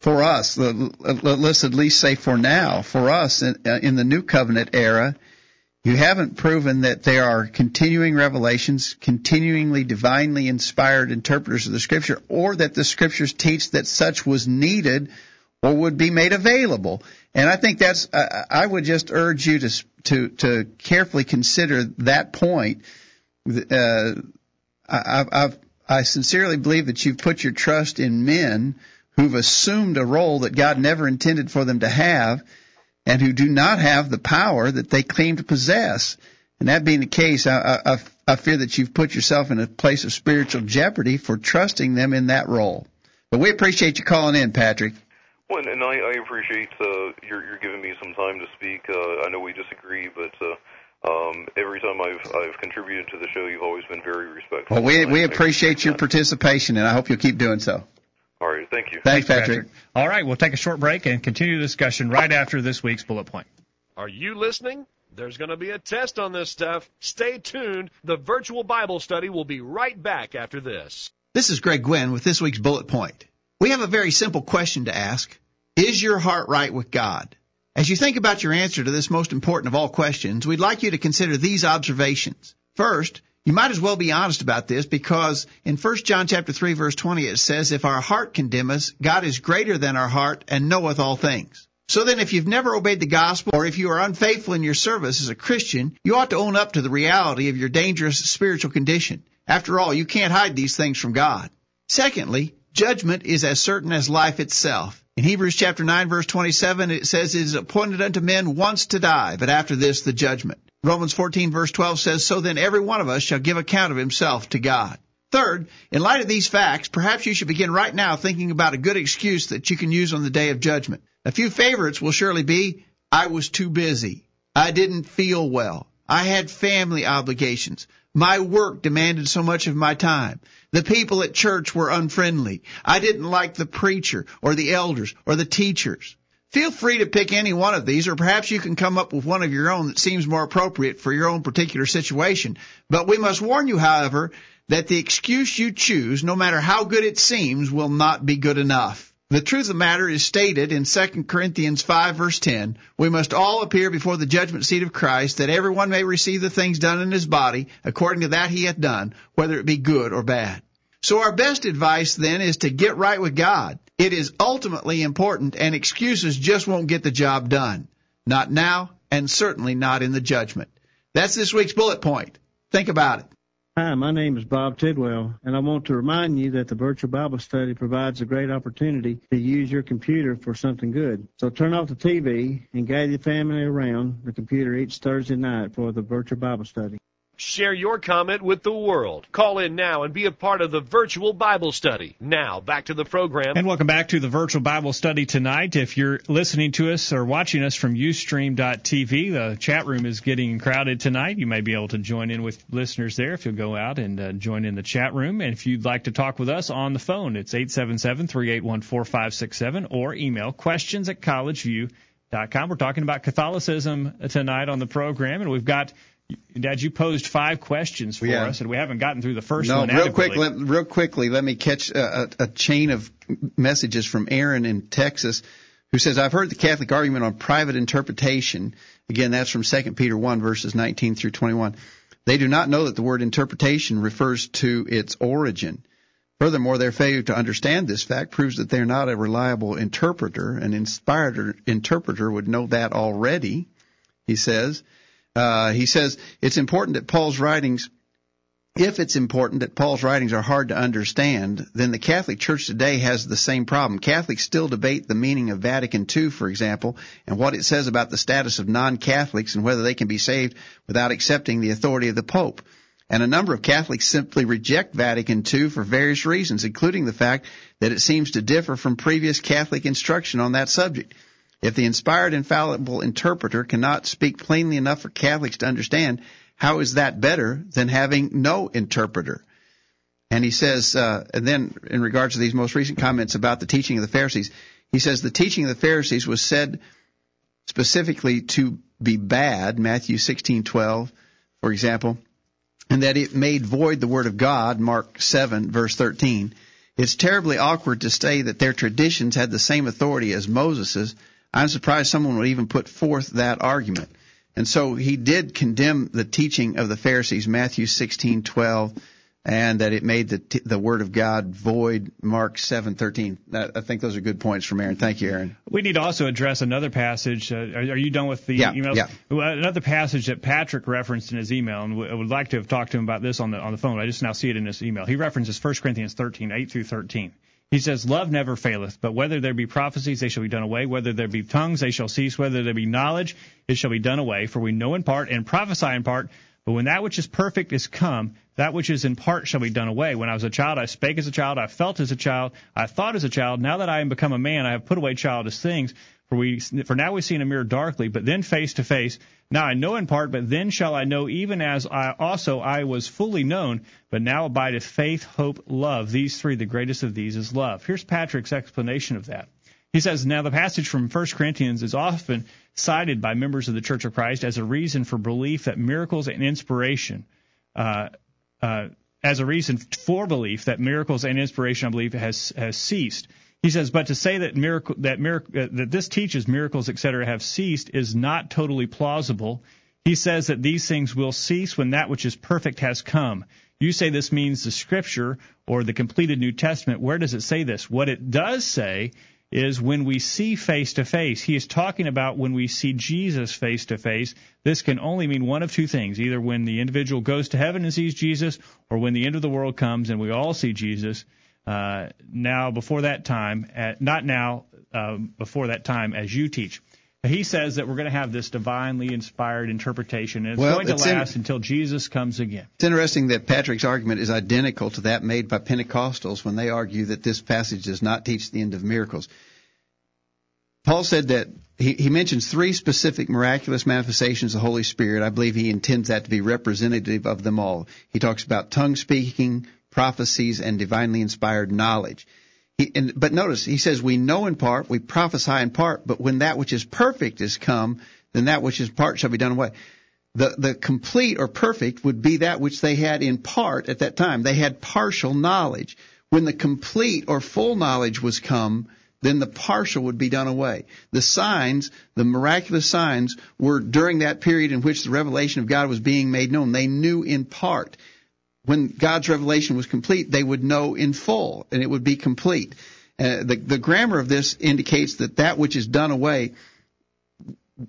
for us, let's at least say for now, for us in, uh, in the new covenant era, you haven't proven that there are continuing revelations, continuingly divinely inspired interpreters of the scripture, or that the scriptures teach that such was needed or would be made available. And I think that's, I I would just urge you to, to, to carefully consider that point. Uh, I, I've, I sincerely believe that you've put your trust in men who've assumed a role that God never intended for them to have and who do not have the power that they claim to possess. And that being the case, I, I, I fear that you've put yourself in a place of spiritual jeopardy for trusting them in that role. But we appreciate you calling in, Patrick. Well, and I, I appreciate uh, you're, you're giving me some time to speak. Uh, I know we disagree, but uh, um, every time I've I've contributed to the show, you've always been very respectful. Well, we, we appreciate your participation, and I hope you'll keep doing so. All right, thank you. Thanks, Patrick. All right, we'll take a short break and continue the discussion right after this week's bullet point. Are you listening? There's going to be a test on this stuff. Stay tuned. The virtual Bible study will be right back after this. This is Greg Gwynn with this week's bullet point. We have a very simple question to ask. Is your heart right with God? As you think about your answer to this most important of all questions, we'd like you to consider these observations. First, you might as well be honest about this because in 1 John chapter 3 verse 20 it says, if our heart condemn us, God is greater than our heart and knoweth all things. So then if you've never obeyed the gospel or if you are unfaithful in your service as a Christian, you ought to own up to the reality of your dangerous spiritual condition. After all, you can't hide these things from God. Secondly, judgment is as certain as life itself. In Hebrews chapter 9 verse 27 it says it is appointed unto men once to die, but after this the judgment. Romans 14 verse 12 says, so then every one of us shall give account of himself to God. Third, in light of these facts, perhaps you should begin right now thinking about a good excuse that you can use on the day of judgment. A few favorites will surely be, I was too busy. I didn't feel well. I had family obligations. My work demanded so much of my time. The people at church were unfriendly. I didn't like the preacher or the elders or the teachers. Feel free to pick any one of these, or perhaps you can come up with one of your own that seems more appropriate for your own particular situation. But we must warn you, however, that the excuse you choose, no matter how good it seems, will not be good enough. The truth of the matter is stated in 2 Corinthians 5 verse 10, we must all appear before the judgment seat of Christ, that everyone may receive the things done in his body, according to that he hath done, whether it be good or bad. So our best advice then is to get right with God. It is ultimately important and excuses just won't get the job done. Not now and certainly not in the judgment. That's this week's bullet point. Think about it. Hi, my name is Bob Tidwell, and I want to remind you that the virtual Bible study provides a great opportunity to use your computer for something good. So turn off the TV and gather your family around the computer each Thursday night for the virtual Bible study. Share your comment with the world. Call in now and be a part of the virtual Bible study. Now, back to the program. And welcome back to the virtual Bible study tonight. If you're listening to us or watching us from Ustream.tv, the chat room is getting crowded tonight. You may be able to join in with listeners there if you'll go out and uh, join in the chat room. And if you'd like to talk with us on the phone, it's 877-381-4567 or email questions at collegeview.com. We're talking about Catholicism tonight on the program, and we've got Dad, you posed five questions for Yeah. us, and we haven't gotten through the first No, one. real quick, let, real quickly, let me catch a, a, a chain of messages from Aaron in Texas, who says, "I've heard the Catholic argument on private interpretation. Again, that's from 2 Peter 1 verses 19 through 21. They do not know that the word interpretation refers to its origin. Furthermore, their failure to understand this fact proves that they're not a reliable interpreter. An inspired interpreter would know that already." He says. Uh, he says it's important that Paul's writings if it's important that Paul's writings are hard to understand, then the Catholic Church today has the same problem. Catholics still debate the meaning of Vatican II, for example, and what it says about the status of non-Catholics and whether they can be saved without accepting the authority of the Pope. And a number of Catholics simply reject Vatican II for various reasons, including the fact that it seems to differ from previous Catholic instruction on that subject. If the inspired infallible interpreter cannot speak plainly enough for Catholics to understand, how is that better than having no interpreter? And he says, uh, and then in regards to these most recent comments about the teaching of the Pharisees, he says the teaching of the Pharisees was said specifically to be bad, Matthew 16:12, for example, and that it made void the word of God, Mark 7 verse 13. It's terribly awkward to say that their traditions had the same authority as Moses's. I'm surprised someone would even put forth that argument. And so he did condemn the teaching of the Pharisees, Matthew 16:12, and that it made the t- the word of God void, Mark 7:13. That- I think those are good points from Aaron. Thank you, Aaron. We need to also address another passage. Uh, are, are you done with the Yeah, emails? yeah. Another passage that Patrick referenced in his email, and I would like to have talked to him about this on the on the phone. I just now see it in his email. He references 1 Corinthians 13, 8 through 13. He says, Love never faileth, but whether there be prophecies, they shall be done away. Whether there be tongues, they shall cease. Whether there be knowledge, it shall be done away. For we know in part and prophesy in part. But when that which is perfect is come, that which is in part shall be done away. When I was a child, I spake as a child, I felt as a child, I thought as a child. Now that I am become a man, I have put away childish things. For we, for now we see in a mirror darkly, but then face to face. Now I know in part, but then shall I know, even as I also I was fully known. But now abideth faith, hope, love. These three, the greatest of these is love. Here's Patrick's explanation of that. He says, now the passage from 1 Corinthians is often cited by members of the Church of Christ as a reason for belief that miracles and inspiration, uh, uh, as a reason for belief that miracles and inspiration, I believe, has has ceased. He says, but to say that miracle that miracle uh, that this teaches miracles, etc., have ceased is not totally plausible. He says that these things will cease when that which is perfect has come. You say this means the Scripture or the completed New Testament. Where does it say this? What it does say is when we see face to face. He is talking about when we see Jesus face to face. This can only mean one of two things either when the individual goes to heaven and sees Jesus, or when the end of the world comes and we all see Jesus. Uh, now, before that time, at, not now, uh, before that time, as you teach. He says that we're going to have this divinely inspired interpretation, and it's Well, going to it's in- last until Jesus comes again. It's interesting that Patrick's argument is identical to that made by Pentecostals when they argue that this passage does not teach the end of miracles. Paul said that he, he mentions three specific miraculous manifestations of the Holy Spirit. I believe he intends that to be representative of them all. He talks about tongue speaking, prophecies, and divinely inspired knowledge. He, and, but notice, he says, we know in part, we prophesy in part, but when that which is perfect is come, then that which is part shall be done away. The, the complete or perfect would be that which they had in part at that time. They had partial knowledge. When the complete or full knowledge was come, then the partial would be done away. The signs, the miraculous signs, were during that period in which the revelation of God was being made known. They knew in part. When God's revelation was complete, they would know in full, and it would be complete. Uh, the, the grammar of this indicates that that which is done away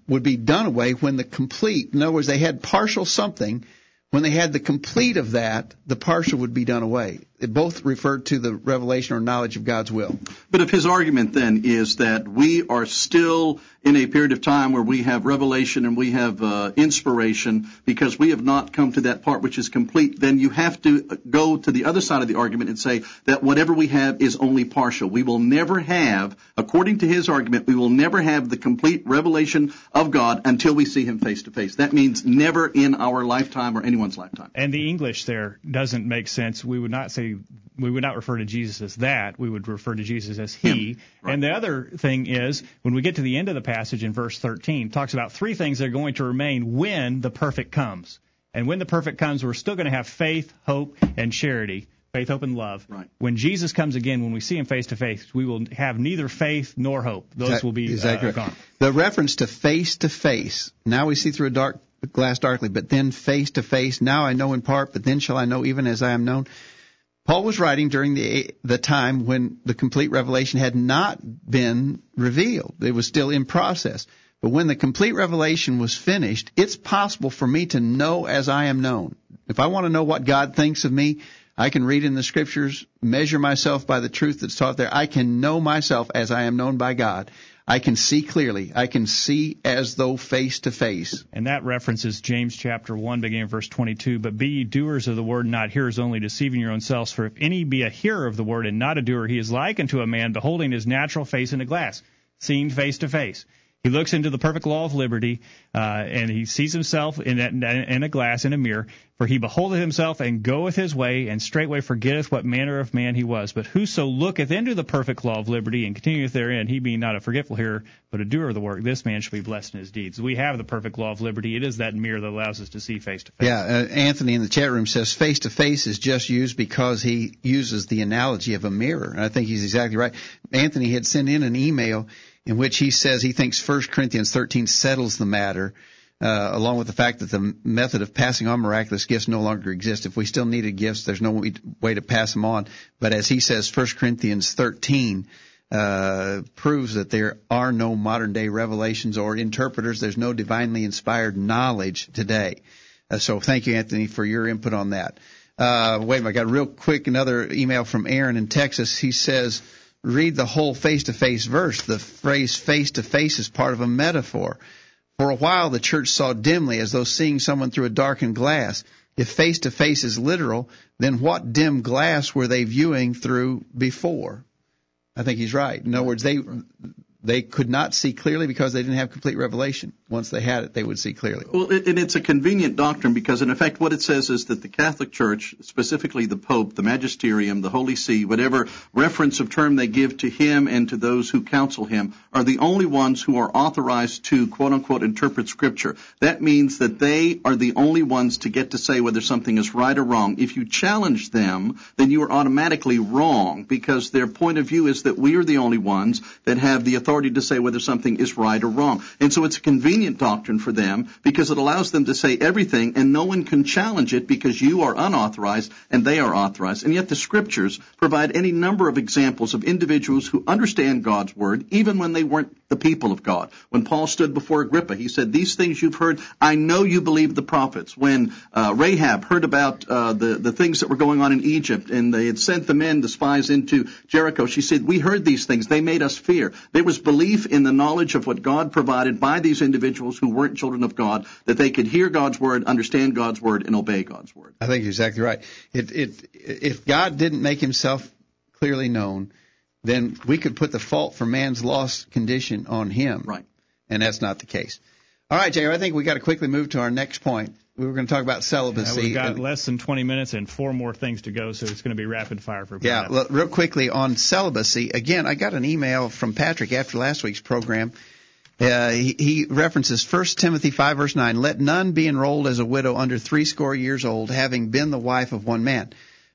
would be done away when the complete, in other words, they had partial something When they had the complete of that, the partial would be done away. It both referred to the revelation or knowledge of God's will. But if his argument then is that we are still in a period of time where we have revelation and we have uh, inspiration because we have not come to that part which is complete, then you have to go to the other side of the argument and say that whatever we have is only partial. We will never have, according to his argument, we will never have the complete revelation of God until we see him face to face. That means never in our lifetime or anyone's lifetime. And the English there doesn't make sense. We would not say we would not refer to Jesus as that. We would refer to Jesus as He. Right. And the other thing is, when we get to the end of the passage in verse 13, talks about three things that are going to remain when the perfect comes. And when the perfect comes, we're still going to have faith, hope, and charity. Faith, hope, and love. Right. When Jesus comes again, when we see him face to face, we will have neither faith nor hope. Those exactly, will be exactly uh, gone. The reference to face to face. Now we see through a dark glass darkly, but then face to face. Now I know in part, but then shall I know even as I am known. Paul was writing during the the time when the complete revelation had not been revealed. It was still in process. But when the complete revelation was finished, it's possible for me to know as I am known. If I want to know what God thinks of me, I can read in the scriptures, measure myself by the truth that's taught there. I can know myself as I am known by God. I can see clearly. I can see as though face to face. And that references James chapter 1, beginning verse 22. But be ye doers of the word, not hearers only, deceiving your own selves. For if any be a hearer of the word and not a doer, he is like unto a man beholding his natural face in a glass, seen face to face. He looks into the perfect law of liberty, uh, and he sees himself in a, in a glass, in a mirror. For he beholdeth himself and goeth his way, and straightway forgetteth what manner of man he was. But whoso looketh into the perfect law of liberty and continueth therein, he being not a forgetful hearer, but a doer of the work, this man shall be blessed in his deeds. We have the perfect law of liberty. It is that mirror that allows us to see face to face. Yeah, uh, Anthony in the chat room says face to face is just used because he uses the analogy of a mirror. And I think he's exactly right. Anthony had sent in an email in which he says he thinks 1 Corinthians 13 settles the matter, uh, along with the fact that the method of passing on miraculous gifts no longer exists. If we still needed gifts, there's no way to pass them on. But as he says, 1 Corinthians 13 uh, proves that there are no modern day revelations or interpreters. There's no divinely inspired knowledge today. Uh, so thank you, Anthony, for your input on that. Uh, wait a minute, I got real quick another email from Aaron in Texas. He says, read the whole face to face verse. The phrase face to face is part of a metaphor. For a while, the church saw dimly as though seeing someone through a darkened glass. If face to face is literal, then what dim glass were they viewing through before? I think he's right. In other words, they they could not see clearly because they didn't have complete revelation. Once they had it, they would see clearly. Well, and it's a convenient doctrine because, in effect, what it says is that the Catholic Church, specifically the Pope, the Magisterium, the Holy See, whatever reference of term they give to him and to those who counsel him, are the only ones who are authorized to, quote unquote, interpret Scripture. That means that they are the only ones to get to say whether something is right or wrong. If you challenge them, then you are automatically wrong because their point of view is that we are the only ones that have the authority authority to say whether something is right or wrong. And so it's a convenient doctrine for them because it allows them to say everything and no one can challenge it because you are unauthorized and they are authorized. And yet the scriptures provide any number of examples of individuals who understand God's word even when they weren't the people of God. When Paul stood before Agrippa, he said, these things you've heard, I know you believe the prophets. When uh, Rahab heard about uh, the, the things that were going on in Egypt and they had sent the men, the spies into Jericho, she said, we heard these things. They made us fear. There was belief in the knowledge of what God provided by these individuals who weren't children of God, that they could hear God's word, understand God's word, and obey God's word. I think you're exactly right. It, it, if God didn't make himself clearly known, then we could put the fault for man's lost condition on him. Right. And that's not the case. All right, Jay, I think we got to quickly move to our next point. We were going to talk about celibacy. Yeah, we've got less than 20 minutes and four more things to go, so it's going to be rapid fire for Yeah, well, real quickly on celibacy. Again, I got an email from Patrick after last week's program. Uh, he, he references 1 Timothy 5 verse 9, Let none be enrolled as a widow under threescore years old, having been the wife of one man.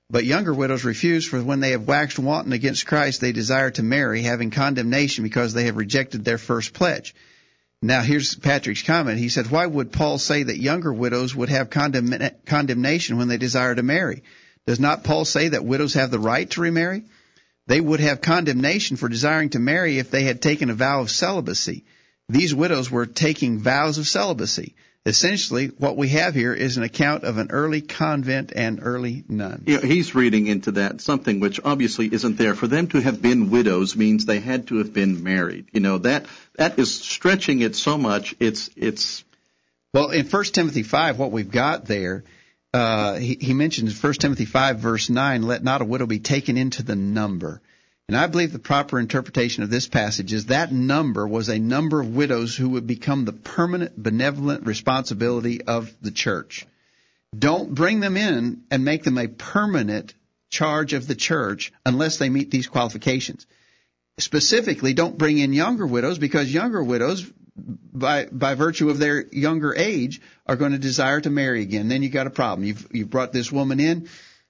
But younger widows refuse, for when they have waxed wanton against Christ, they desire to marry, having condemnation because they have rejected their first pledge. Now here's Patrick's comment. He said, why would Paul say that younger widows would have condemn- condemnation when they desire to marry? Does not Paul say that widows have the right to remarry? They would have condemnation for desiring to marry if they had taken a vow of celibacy. These widows were taking vows of celibacy. Essentially what we have here is an account of an early convent and early nun. You know, he's reading into that something which obviously isn't there. For them to have been widows means they had to have been married. You know that that is stretching it so much. It's it's. Well, in 1 Timothy 5, what we've got there, uh, he, he mentions 1 Timothy 5, verse 9, let not a widow be taken into the number. And I believe the proper interpretation of this passage is that number was a number of widows who would become the permanent benevolent responsibility of the church. Don't bring them in and make them a permanent charge of the church unless they meet these qualifications. Specifically, don't bring in younger widows because younger widows, by by virtue of their younger age, are going to desire to marry again. Then you got a problem. You've you've brought this woman in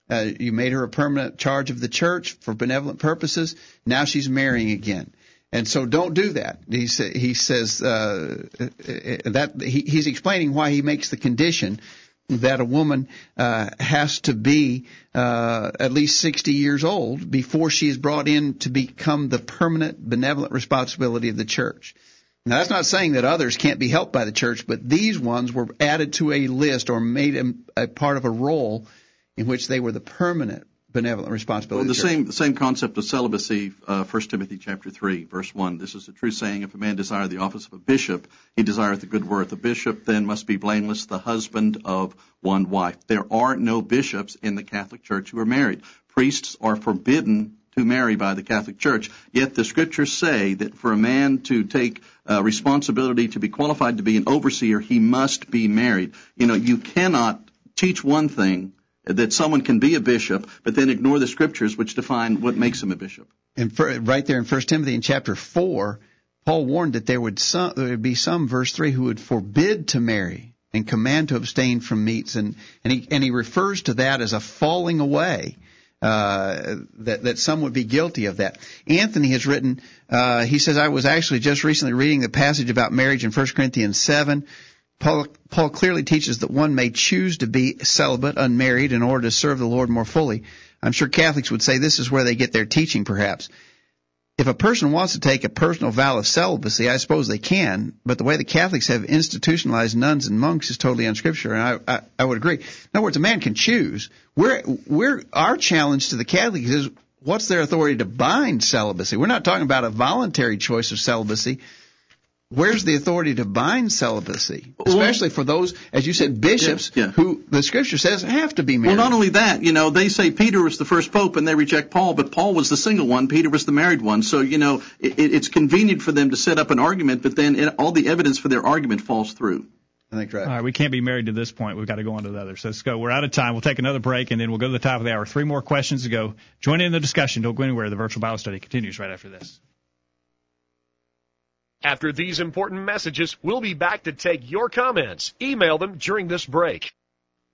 uh, you made her a permanent charge of the church for benevolent purposes. Now she's marrying again. And so don't do that. He, he says uh, uh, that he, he's explaining why he makes the condition that a woman uh, has to be uh, at least 60 years old before she is brought in to become the permanent benevolent responsibility of the church. Now that's not saying that others can't be helped by the church, but these ones were added to a list or made a, a part of a roll in which they were the permanent benevolent responsibility. Well, the, the same the same concept of celibacy. Uh, 1 Timothy chapter three, verse one. This is a true saying: If a man desire the office of a bishop, he desireth the good worth. A bishop then must be blameless, the husband of one wife. There are no bishops in the Catholic Church who are married. Priests are forbidden to marry by the Catholic Church. Yet the scriptures say that for a man to take uh, responsibility to be qualified to be an overseer, he must be married. You know, you cannot teach one thing that someone can be a bishop, but then ignore the scriptures which define what makes him a bishop. And for, right there in 1 Timothy in chapter 4, Paul warned that there would, some, there would be some, verse 3, who would forbid to marry and command to abstain from meats. And, and, he, and he refers to that as a falling away. Uh, that that some would be guilty of that. Anthony has written. Uh, he says I was actually just recently reading the passage about marriage in 1 Corinthians 7. Paul, Paul clearly teaches that one may choose to be celibate, unmarried, in order to serve the Lord more fully. I'm sure Catholics would say this is where they get their teaching, perhaps. If a person wants to take a personal vow of celibacy, I suppose they can, but the way the Catholics have institutionalized nuns and monks is totally unscriptural, and I, I, I would agree. In other words, a man can choose. We're, we're, our challenge to the Catholics is what's their authority to bind celibacy? We're not talking about a voluntary choice of celibacy where's the authority to bind celibacy, especially for those, as you said, bishops yeah, yeah. who the Scripture says have to be married. Well, not only that, you know, they say Peter was the first pope and they reject Paul, but Paul was the single one, Peter was the married one. So, you know, it, it's convenient for them to set up an argument, but then it, all the evidence for their argument falls through. I think right. All right, we can't be married to this point. We've got to go on to the other. So let's go. We're out of time. We'll take another break, and then we'll go to the top of the hour. Three more questions to go. Join in the discussion. Don't go anywhere. The virtual Bible study continues right after this. After these important messages, we'll be back to take your comments. Email them during this break.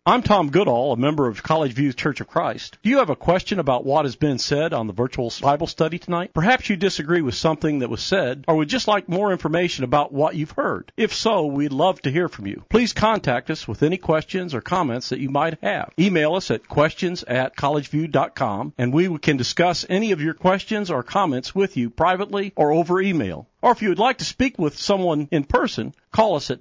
I'm Tom Goodall, a member of College View Church of Christ. Do you have a question about what has been said on the virtual Bible study tonight? Perhaps you disagree with something that was said, or would just like more information about what you've heard. If so, we'd love to hear from you. Please contact us with any questions or comments that you might have. Email us at questions at collegeview.com, and we can discuss any of your questions or comments with you privately or over email. Or if you would like to speak with someone in person, call us at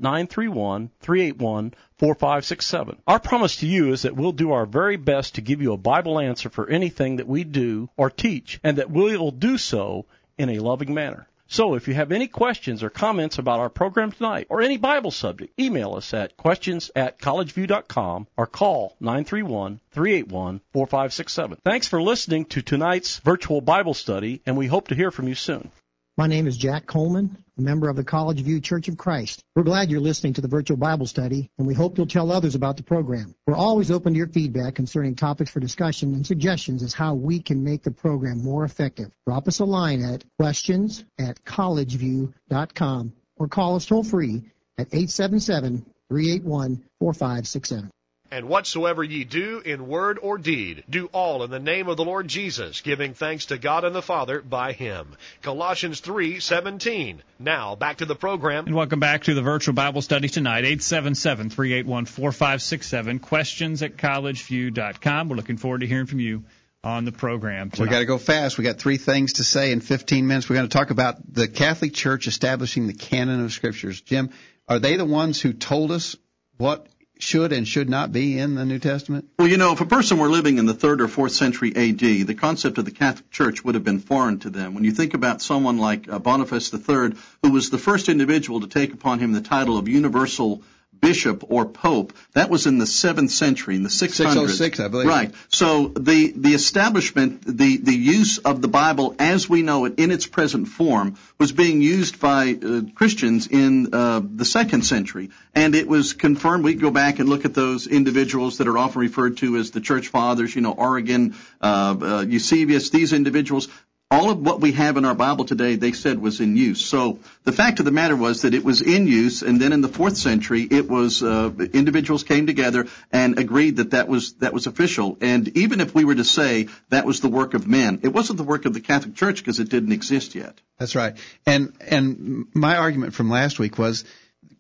931-381-4567. Our promise to you is that we'll do our very best to give you a Bible answer for anything that we do or teach, and that we will do so in a loving manner. So if you have any questions or comments about our program tonight or any Bible subject, email us at questions at collegeview.com or call 931-381-4567. Thanks for listening to tonight's virtual Bible study and we hope to hear from you soon. My name is Jack Coleman, a member of the College View Church of Christ. We're glad you're listening to the virtual Bible study, and we hope you'll tell others about the program. We're always open to your feedback concerning topics for discussion and suggestions as how we can make the program more effective. Drop us a line at questions at collegeview.com or call us toll free at 877 381 4567. And whatsoever ye do in word or deed, do all in the name of the Lord Jesus, giving thanks to God and the Father by him. Colossians 3:17. Now, back to the program. And welcome back to the virtual Bible study tonight. 877-381-4567. Questions at collegeview.com. We're looking forward to hearing from you on the program tonight. We got to go fast. We got three things to say in 15 minutes. We're going to talk about the Catholic Church establishing the canon of scriptures. Jim, are they the ones who told us what should and should not be in the New Testament? Well, you know, if a person were living in the third or fourth century AD, the concept of the Catholic Church would have been foreign to them. When you think about someone like uh, Boniface III, who was the first individual to take upon him the title of universal bishop or pope. That was in the seventh century, in the 600s. 606, I believe. Right. So the the establishment, the the use of the Bible as we know it in its present form was being used by uh, Christians in uh, the second century, and it was confirmed. We go back and look at those individuals that are often referred to as the church fathers. You know, Origen, uh, uh Eusebius. These individuals all of what we have in our Bible today, they said was in use. So the fact of the matter was that it was in use, and then in the fourth century, it was uh, individuals came together and agreed that that was that was official. And even if we were to say that was the work of men, it wasn't the work of the Catholic Church because it didn't exist yet. That's right. And and my argument from last week was.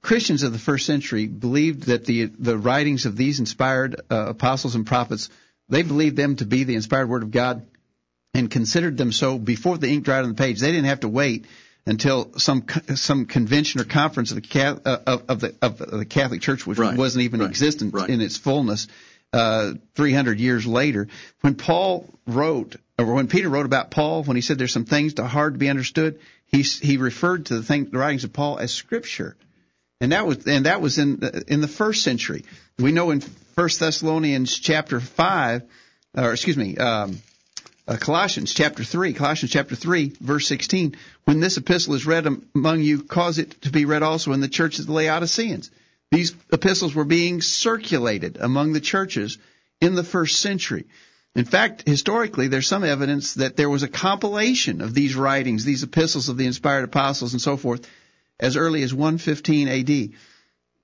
Christians of the first century believed that the the writings of these inspired uh, apostles and prophets they believed them to be the inspired word of God and considered them so before the ink dried on the page. They didn't have to wait until some some convention or conference of the uh, of, of the of the Catholic Church, which right. wasn't even right. existent right. in its fullness, uh, 300 years later. When Paul wrote, or when Peter wrote about Paul, when he said there's some things too hard to be understood, he he referred to the, thing, the writings of Paul as Scripture, and that was and that was in in the first century. We know in First Thessalonians chapter five, or excuse me. Um, uh, Colossians chapter 3, Colossians chapter 3, verse 16, when this epistle is read among you, cause it to be read also in the churches of the Laodiceans. These epistles were being circulated among the churches in the first century. In fact, historically, there's some evidence that there was a compilation of these writings, these epistles of the inspired apostles and so forth, as early as 115 AD.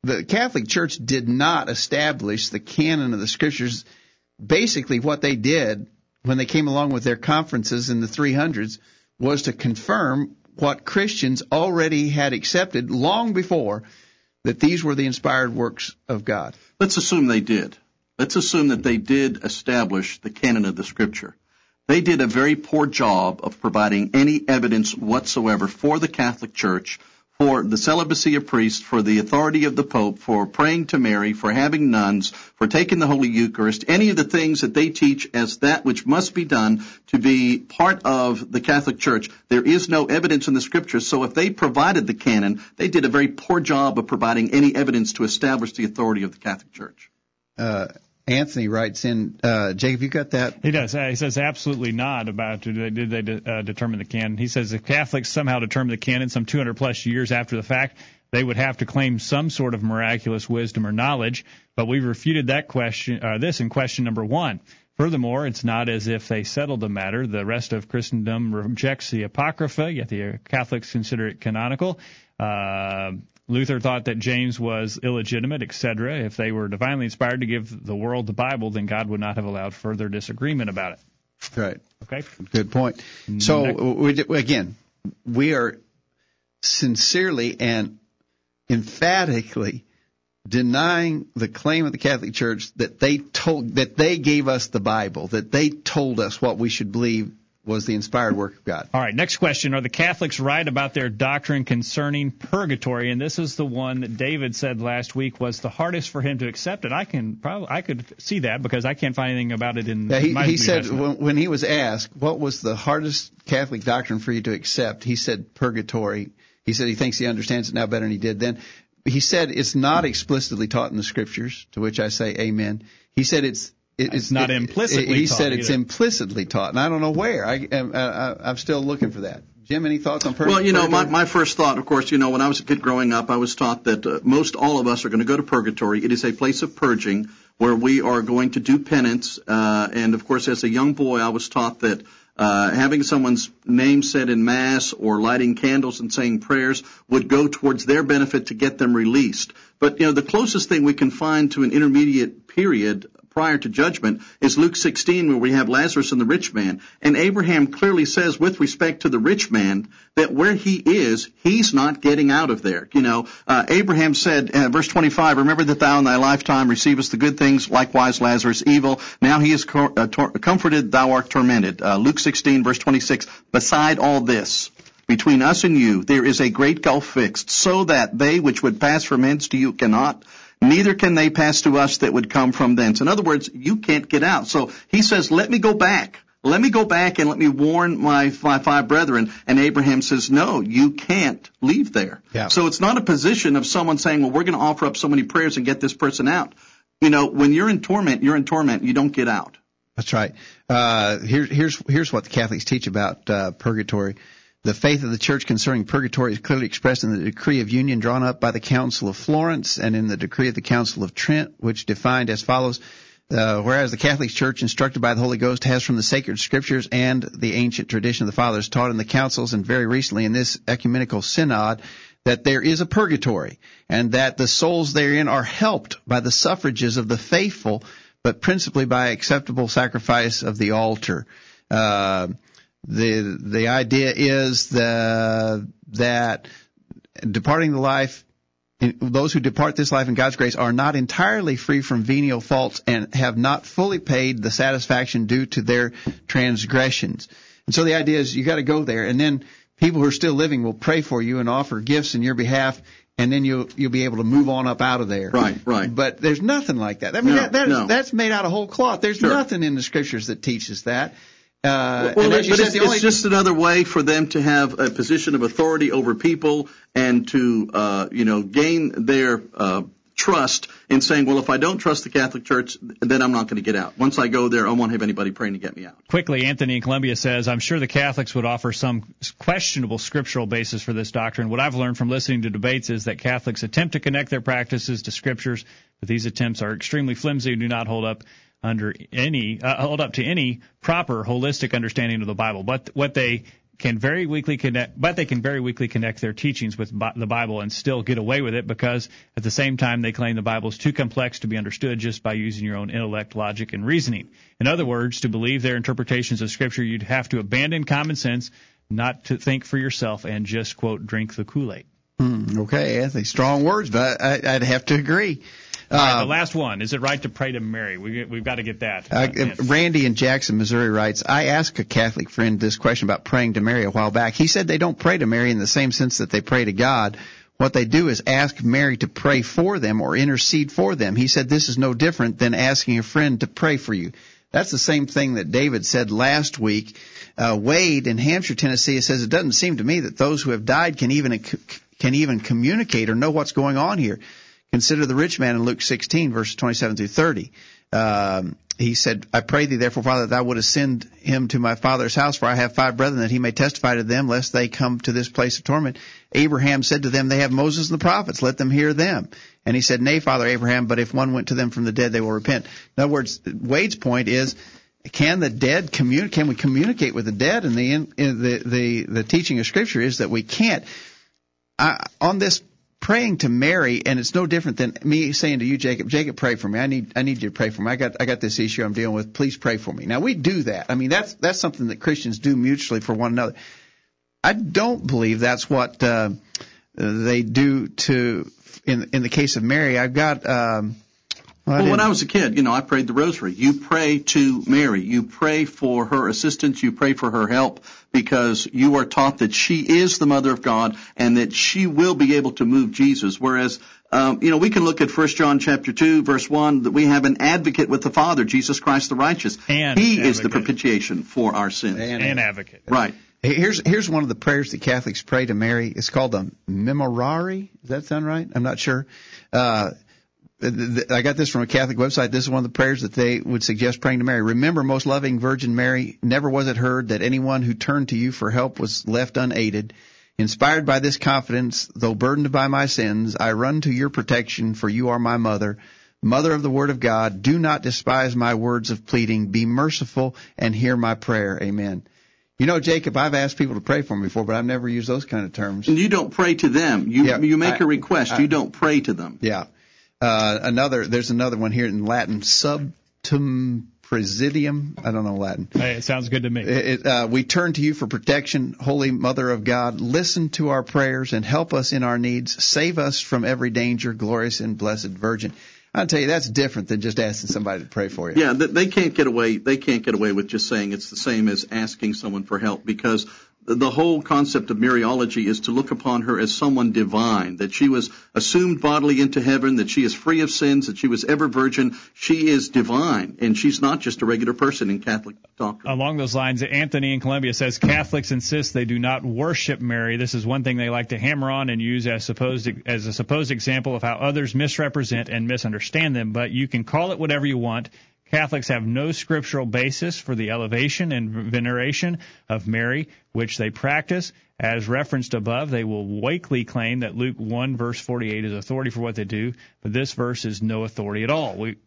The Catholic Church did not establish the canon of the scriptures. Basically, what they did when they came along with their conferences in the 300s was to confirm what Christians already had accepted long before that these were the inspired works of God. Let's assume they did. Let's assume that they did establish the canon of the scripture. They did a very poor job of providing any evidence whatsoever for the Catholic Church for the celibacy of priests, for the authority of the Pope, for praying to Mary, for having nuns, for taking the Holy Eucharist, any of the things that they teach as that which must be done to be part of the Catholic Church. There is no evidence in the Scriptures, so if they provided the canon, they did a very poor job of providing any evidence to establish the authority of the Catholic Church. Uh, Anthony writes in, uh, Jacob, you got that? He does. He says absolutely not about did they, did they de- uh, determine the canon. He says if Catholics somehow determine the canon some 200 plus years after the fact, they would have to claim some sort of miraculous wisdom or knowledge. But we've refuted that question, uh, this in question number one. Furthermore, it's not as if they settled the matter. The rest of Christendom rejects the Apocrypha, yet the Catholics consider it canonical. Uh, Luther thought that James was illegitimate, etc. If they were divinely inspired to give the world the Bible, then God would not have allowed further disagreement about it. Right. Okay. Good point. So we, again, we are sincerely and emphatically denying the claim of the Catholic Church that they told that they gave us the Bible, that they told us what we should believe was the inspired work of God. All right, next question. Are the Catholics right about their doctrine concerning purgatory? And this is the one that David said last week was the hardest for him to accept. And I can probably, I could see that because I can't find anything about it in yeah, he, he said when, when he was asked what was the hardest Catholic doctrine for you to accept, he said purgatory. He said he thinks he understands it now better than he did then. He said it's not explicitly taught in the scriptures, to which I say amen. He said it's it's not implicitly. He taught said it's either. implicitly taught, and I don't know where. I, I, am still looking for that. Jim, any thoughts on purgatory? Well, you know, my, my first thought, of course, you know, when I was a kid growing up, I was taught that uh, most all of us are going to go to purgatory. It is a place of purging where we are going to do penance. Uh, and of course, as a young boy, I was taught that uh, having someone's name said in mass or lighting candles and saying prayers would go towards their benefit to get them released. But you know, the closest thing we can find to an intermediate period prior to judgment is Luke 16 where we have Lazarus and the rich man. And Abraham clearly says with respect to the rich man that where he is, he's not getting out of there. You know, uh, Abraham said, uh, verse 25, remember that thou in thy lifetime receivest the good things, likewise Lazarus evil. Now he is uh, tor- comforted, thou art tormented. Uh, Luke 16 verse 26, beside all this, between us and you there is a great gulf fixed, so that they which would pass from hence to you cannot, neither can they pass to us that would come from thence. In other words, you can't get out. So he says, let me go back. Let me go back and let me warn my, my five brethren. And Abraham says, no, you can't leave there. Yeah. So it's not a position of someone saying, well, we're going to offer up so many prayers and get this person out. You know, when you're in torment, you're in torment. You don't get out. That's right. Uh, here, here's here's what the Catholics teach about uh, purgatory. The faith of the Church concerning purgatory is clearly expressed in the decree of union drawn up by the Council of Florence and in the decree of the Council of Trent, which defined as follows. Uh, whereas the Catholic Church, instructed by the Holy Ghost, has from the sacred scriptures and the ancient tradition of the fathers taught in the councils and very recently in this ecumenical synod that there is a purgatory and that the souls therein are helped by the suffrages of the faithful but principally by acceptable sacrifice of the altar. Uh, the the idea is the, that departing the life, those who depart this life in God's grace are not entirely free from venial faults and have not fully paid the satisfaction due to their transgressions. And so the idea is you got to go there, and then people who are still living will pray for you and offer gifts in your behalf and then you'll you'll be able to move on up out of there. Right, right. But there's nothing like that. I mean, No, that, that is, no. that's made out of whole cloth. There's Sure. nothing in the scriptures that teaches that. Uh, Well, and but it's, the only it's just another way for them to have a position of authority over people and to, uh, you know, gain their uh, trust in saying, well, if I don't trust the Catholic Church, then I'm not going to get out. Once I go there, I won't have anybody praying to get me out. Quickly, Anthony in Columbia says, I'm sure the Catholics would offer some questionable scriptural basis for this doctrine. What I've learned from listening to debates is that Catholics attempt to connect their practices to scriptures, but these attempts are extremely flimsy and do not hold up under any uh, hold up to any proper holistic understanding of the Bible. But what they can very weakly connect, but they can very weakly connect their teachings with Bi- the Bible and still get away with it because at the same time they claim the Bible is too complex to be understood just by using your own intellect, logic, and reasoning. In other words, to believe their interpretations of Scripture, you'd have to abandon common sense, not to think for yourself, and just quote drink the Kool-Aid. Hmm, okay, Anthony, strong words, but I, I'd have to agree. Right, the last one. Is it right to pray to Mary? We, we've got to get that. Uh. Randy in Jackson, Missouri writes, I asked a Catholic friend this question about praying to Mary a while back. He said they don't pray to Mary in the same sense that they pray to God. What they do is ask Mary to pray for them or intercede for them. He said this is no different than asking a friend to pray for you. That's the same thing that David said last week. Uh, Wade in Hampshire, Tennessee says it doesn't seem to me that those who have died can even can even communicate or know what's going on here. Consider the rich man in Luke 16, verses 27 through 30. Um, he said, I pray thee therefore, Father, that thou wouldest send him to my father's house, for I have five brethren, that he may testify to them, lest they come to this place of torment. Abraham said to them, They have Moses and the prophets, let them hear them. And he said, Nay, Father Abraham, but if one went to them from the dead, they will repent. In other words, Wade's point is, can the dead communicate? Can we communicate with the dead? And the in, the the the teaching of Scripture is that we can't. I, on this praying to Mary, and it's no different than me saying to you, Jacob, Jacob, pray for me. I need I need you to pray for me. I got I got this issue I'm dealing with. Please pray for me. Now we do that. I mean that's that's something that Christians do mutually for one another. I don't believe that's what uh, they do to in in the case of Mary. I've got. Um, well, Well, when I was a kid, you know, I prayed the rosary. You pray to Mary. You pray for her assistance. You pray for her help because you are taught that she is the mother of God and that she will be able to move Jesus. Whereas, um, you know, we can look at 1 John chapter 2 verse 1 that we have an advocate with the Father, Jesus Christ the righteous. And he is the propitiation for our sins. and advocate. Right. Here's here's one of the prayers that Catholics pray to Mary. It's called the Memorare. Does that sound right? I'm not sure. Uh, I got this from a Catholic website. This is one of the prayers that they would suggest praying to Mary. Remember, most loving Virgin Mary, never was it heard that anyone who turned to you for help was left unaided. Inspired by this confidence, though burdened by my sins, I run to your protection, for you are my mother. Mother of the Word of God, do not despise my words of pleading. Be merciful and hear my prayer. Amen. You know, Jacob, I've asked people to pray for me before, but I've never used those kind of terms. And you don't pray to them. You Yeah, you make I- a request. I- you don't pray to them. Yeah. Uh, another, there's another one here in Latin, subtum presidium. I don't know Latin. Hey, it sounds good to me. It, it, uh, we turn to you for protection, Holy Mother of God. Listen to our prayers and help us in our needs. Save us from every danger, glorious and blessed Virgin. I'll tell you, that's different than just asking somebody to pray for you. Yeah, they can't get away. They can't get away with just saying it's the same as asking someone for help because the whole concept of Mariology is to look upon her as someone divine, that she was assumed bodily into heaven, that she is free of sins, that she was ever virgin. She is divine, and she's not just a regular person in Catholic doctrine. Along those lines, Anthony in Columbia says Catholics insist they do not worship Mary. This is one thing they like to hammer on and use as supposed as a supposed example of how others misrepresent and misunderstand them. But you can call it whatever you want. Catholics have no scriptural basis for the elevation and veneration of Mary, which they practice. As referenced above, they will weakly claim that Luke 1 verse 48 is authority for what they do, but this verse is no authority at all. We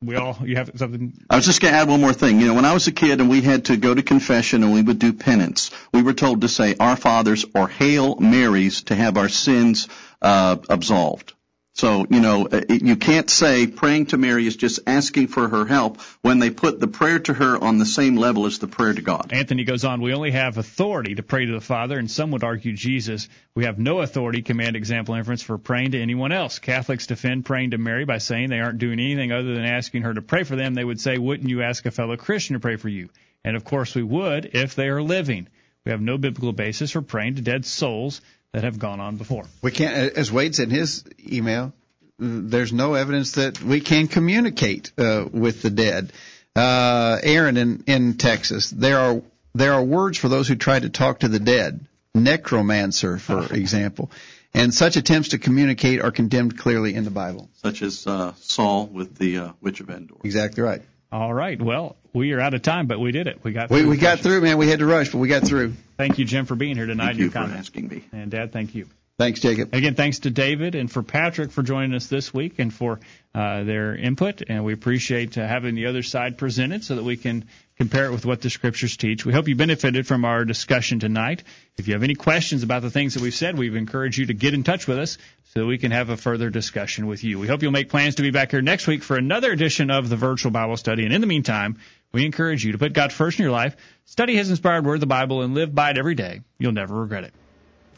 we all you have something I was just going to add one more thing. You know, when I was a kid and we had to go to confession and we would do penance, we were told to say our fathers or hail marys to have our sins uh, absolved. So, you know, uh, you can't say praying to Mary is just asking for her help when they put the prayer to her on the same level as the prayer to God. Anthony goes on, we only have authority to pray to the Father, and some would argue Jesus. We have no authority, command, example, inference for praying to anyone else. Catholics defend praying to Mary by saying they aren't doing anything other than asking her to pray for them. They would say, wouldn't you ask a fellow Christian to pray for you? And of course we would if they are living. We have no biblical basis for praying to dead souls that have gone on before. We can't, as Wade said in his email, there's no evidence that we can communicate uh, with the dead. Uh, Aaron in, in Texas, there are there are words for those who try to talk to the dead. Necromancer, for example. And such attempts to communicate are condemned clearly in the Bible. Such as uh, Saul with the uh, witch of Endor. Exactly right. All right. Well, we are out of time, but we did it. We got We, through we the got through, man. We had to rush, but we got through. Thank you, Jim, for being here tonight. Thank and you for comments. asking me. And Dad, thank you. Thanks, Jacob. Again, thanks to David and for Patrick for joining us this week and for uh, their input. And we appreciate uh, having the other side presented so that we can compare it with what the scriptures teach. We hope you benefited from our discussion tonight. If you have any questions about the things that we've said, we encourage you to get in touch with us so that we can have a further discussion with you. We hope you'll make plans to be back here next week for another edition of the virtual Bible study. And in the meantime, we encourage you to put God first in your life, study His inspired word, the Bible, and live by it every day. You'll never regret it.